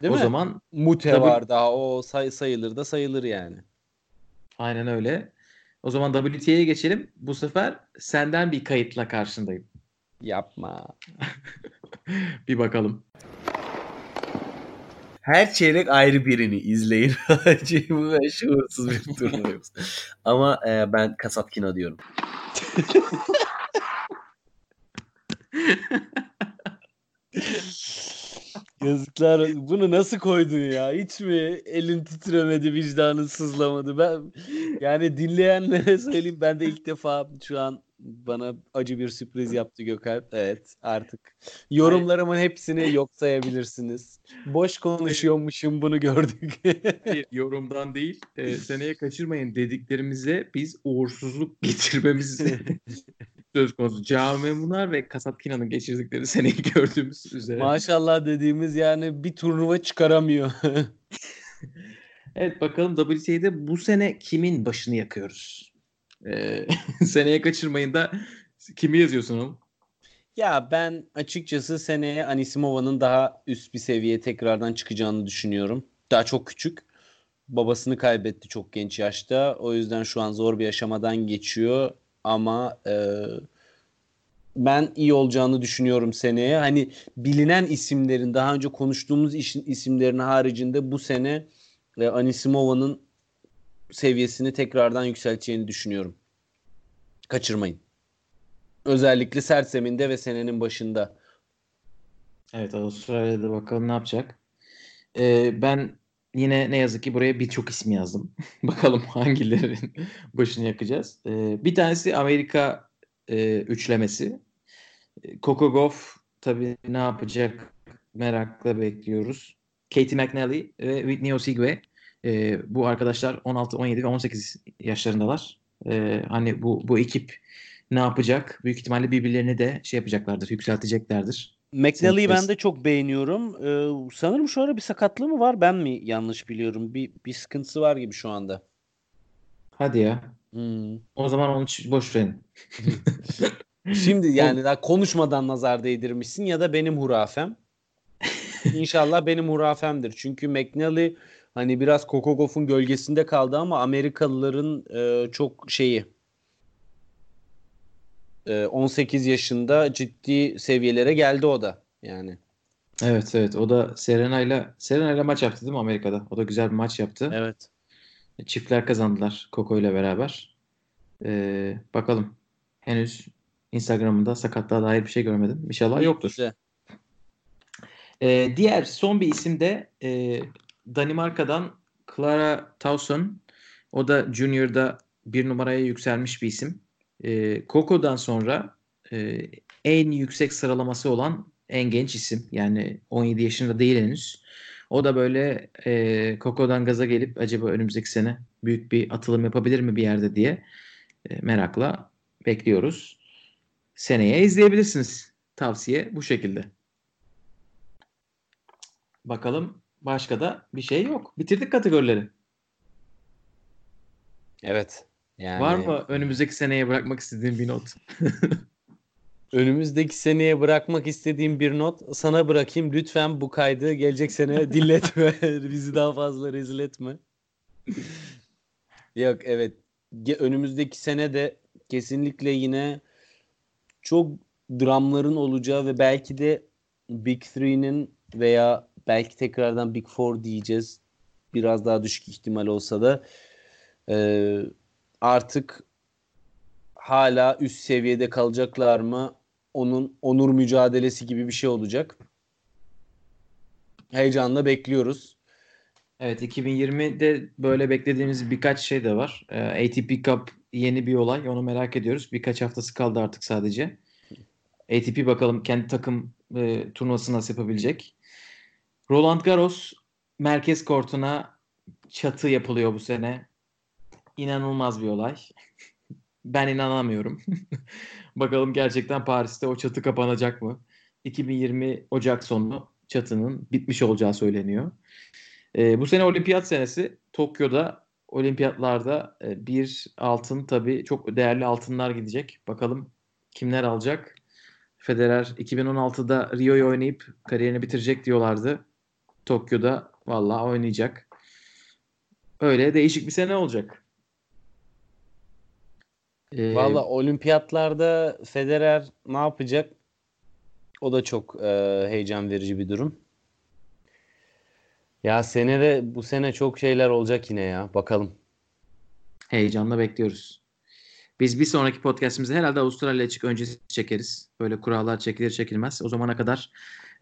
Değil o mi? zaman Mute Tabii. var daha. O say- sayılır da sayılır yani. aynen öyle. O zaman WTA'ye geçelim. Bu sefer senden bir kayıtla karşındayım. Yapma. bir bakalım. Her çeyrek ayrı birini izleyin. Bu ben şuursuz bir turnuvayız. Ama e, ben Kasatkina diyorum. Yazıklar. Bunu nasıl koydun ya? Hiç mi elin titremedi, vicdanın sızlamadı? Ben yani dinleyenlere söyleyeyim ben de ilk defa şu an bana acı bir sürpriz yaptı Gökalp. Evet artık yorumlarımın hepsini yok sayabilirsiniz. Boş konuşuyormuşum bunu gördük. Hayır, yorumdan değil. e, seneye kaçırmayın dediklerimize biz uğursuzluk getirmemiz söz konusu. Cami Munar ve Kasat Kina'nın geçirdikleri seneyi gördüğümüz üzere. Maşallah dediğimiz yani bir turnuva çıkaramıyor. Evet bakalım WTA'de bu sene kimin başını yakıyoruz? Seneye kaçırmayın da kimi yazıyorsun oğlum? Ya ben açıkçası seneye Anisimova'nın daha üst bir seviyeye tekrardan çıkacağını düşünüyorum. Daha çok küçük. Babasını kaybetti çok genç yaşta. O yüzden şu an zor bir aşamadan geçiyor. Ama e, ben iyi olacağını düşünüyorum seneye. Hani bilinen isimlerin daha önce konuştuğumuz isimlerin haricinde bu sene e, Anisimova'nın seviyesini tekrardan yükselteceğini düşünüyorum. Kaçırmayın. Özellikle sert zeminde ve senenin başında. Evet Avustralya'da bakalım ne yapacak. Ee, ben yine ne yazık ki buraya birçok isim yazdım. bakalım hangilerinin başını yakacağız. Ee, bir tanesi Amerika e, üçlemesi. E, Coco Gauff tabii ne yapacak merakla bekliyoruz. Katie McNally ve Whitney Osigwe. E, bu arkadaşlar 16, 17 ve 18 yaşlarındalar. E, hani bu bu ekip ne yapacak? Büyük ihtimalle birbirlerini de şey yapacaklardır, yükselteceklerdir. McNally'yi ben de çok beğeniyorum. Ee, sanırım şu ara bir sakatlığı mı var? Ben mi yanlış biliyorum? Bir, bir sıkıntısı var gibi şu anda. Hadi ya. Hmm. O zaman onu boş verin. Şimdi yani daha konuşmadan nazar değdirmişsin ya da benim hurafem. İnşallah benim hurafemdir. Çünkü McNally hani biraz Gauff'un gölgesinde kaldı ama Amerikalıların e, çok şeyi e, 18 yaşında ciddi seviyelere geldi o da yani. Evet evet. O da Serena'yla Serena'yla maç yaptı değil mi Amerika'da? O da güzel bir maç yaptı. Evet. Çiftler kazandılar Coco ile beraber. Ee, bakalım. Henüz Instagram'ında sakatlığa dair bir şey görmedim. İnşallah yoktur. Güzel. Ee, diğer son bir isim de e, Danimarka'dan Clara Tauson. O da Junior'da bir numaraya yükselmiş bir isim. Ee, Coco'dan sonra e, en yüksek sıralaması olan en genç isim. Yani 17 yaşında değil henüz. O da böyle e, Coco'dan gaza gelip acaba önümüzdeki sene büyük bir atılım yapabilir mi bir yerde diye e, merakla bekliyoruz. Seneye izleyebilirsiniz. Tavsiye bu şekilde. Bakalım başka da bir şey yok. Bitirdik kategorileri. Evet. Yani Var mı önümüzdeki seneye bırakmak istediğin bir not? Önümüzdeki seneye bırakmak istediğim bir not sana bırakayım. Lütfen bu kaydı gelecek sene dinletme. Bizi daha fazla rezil etme. Yok evet. Önümüzdeki sene de kesinlikle yine çok dramların olacağı ve belki de Big Three'nin veya belki tekrardan Big Four diyeceğiz. Biraz daha düşük ihtimal olsa da e, artık hala üst seviyede kalacaklar mı? Onun onur mücadelesi gibi bir şey olacak. Heyecanla bekliyoruz. Evet 2020'de böyle beklediğimiz birkaç şey de var. Ee, ATP Cup yeni bir olay. Onu merak ediyoruz. Birkaç haftası kaldı artık sadece. ATP bakalım kendi takım e, turnuvası nasıl yapabilecek. Roland Garros merkez kortuna çatı yapılıyor bu sene. İnanılmaz bir olay. Ben inanamıyorum. Bakalım gerçekten Paris'te o çatı kapanacak mı? 2020 Ocak sonu çatının bitmiş olacağı söyleniyor. Ee, bu sene olimpiyat senesi. Tokyo'da olimpiyatlarda e, bir altın tabii çok değerli altınlar gidecek. Bakalım kimler alacak? Federer 2016'da Rio'yu oynayıp kariyerini bitirecek diyorlardı. Tokyo'da vallahi oynayacak. Öyle değişik bir sene olacak. Ee, Valla olimpiyatlarda Federer ne yapacak? O da çok e, heyecan verici bir durum. Ya senede bu sene çok şeyler olacak yine ya. Bakalım. Heyecanla bekliyoruz. Biz bir sonraki podcastimizde herhalde Avustralya açık öncesi çekeriz. Böyle kurallar çekilir çekilmez. O zamana kadar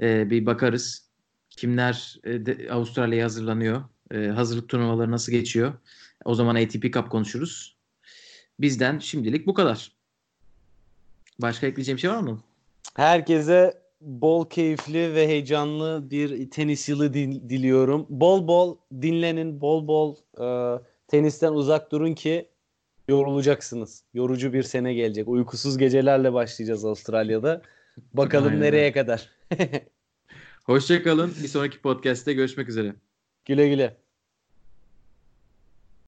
e, bir bakarız. Kimler e, Avustralya'ya hazırlanıyor. E, hazırlık turnuvaları nasıl geçiyor. O zaman ATP Cup konuşuruz. Bizden şimdilik bu kadar. Başka ekleyeceğim şey var mı? Herkese bol keyifli ve heyecanlı bir tenis yılı dil- diliyorum. Bol bol dinlenin, bol bol e, tenisten uzak durun ki yorulacaksınız. Yorucu bir sene gelecek. Uykusuz gecelerle başlayacağız Avustralya'da. Bakalım Aynen nereye kadar. Hoşçakalın. Bir sonraki podcast'te görüşmek üzere. güle güle.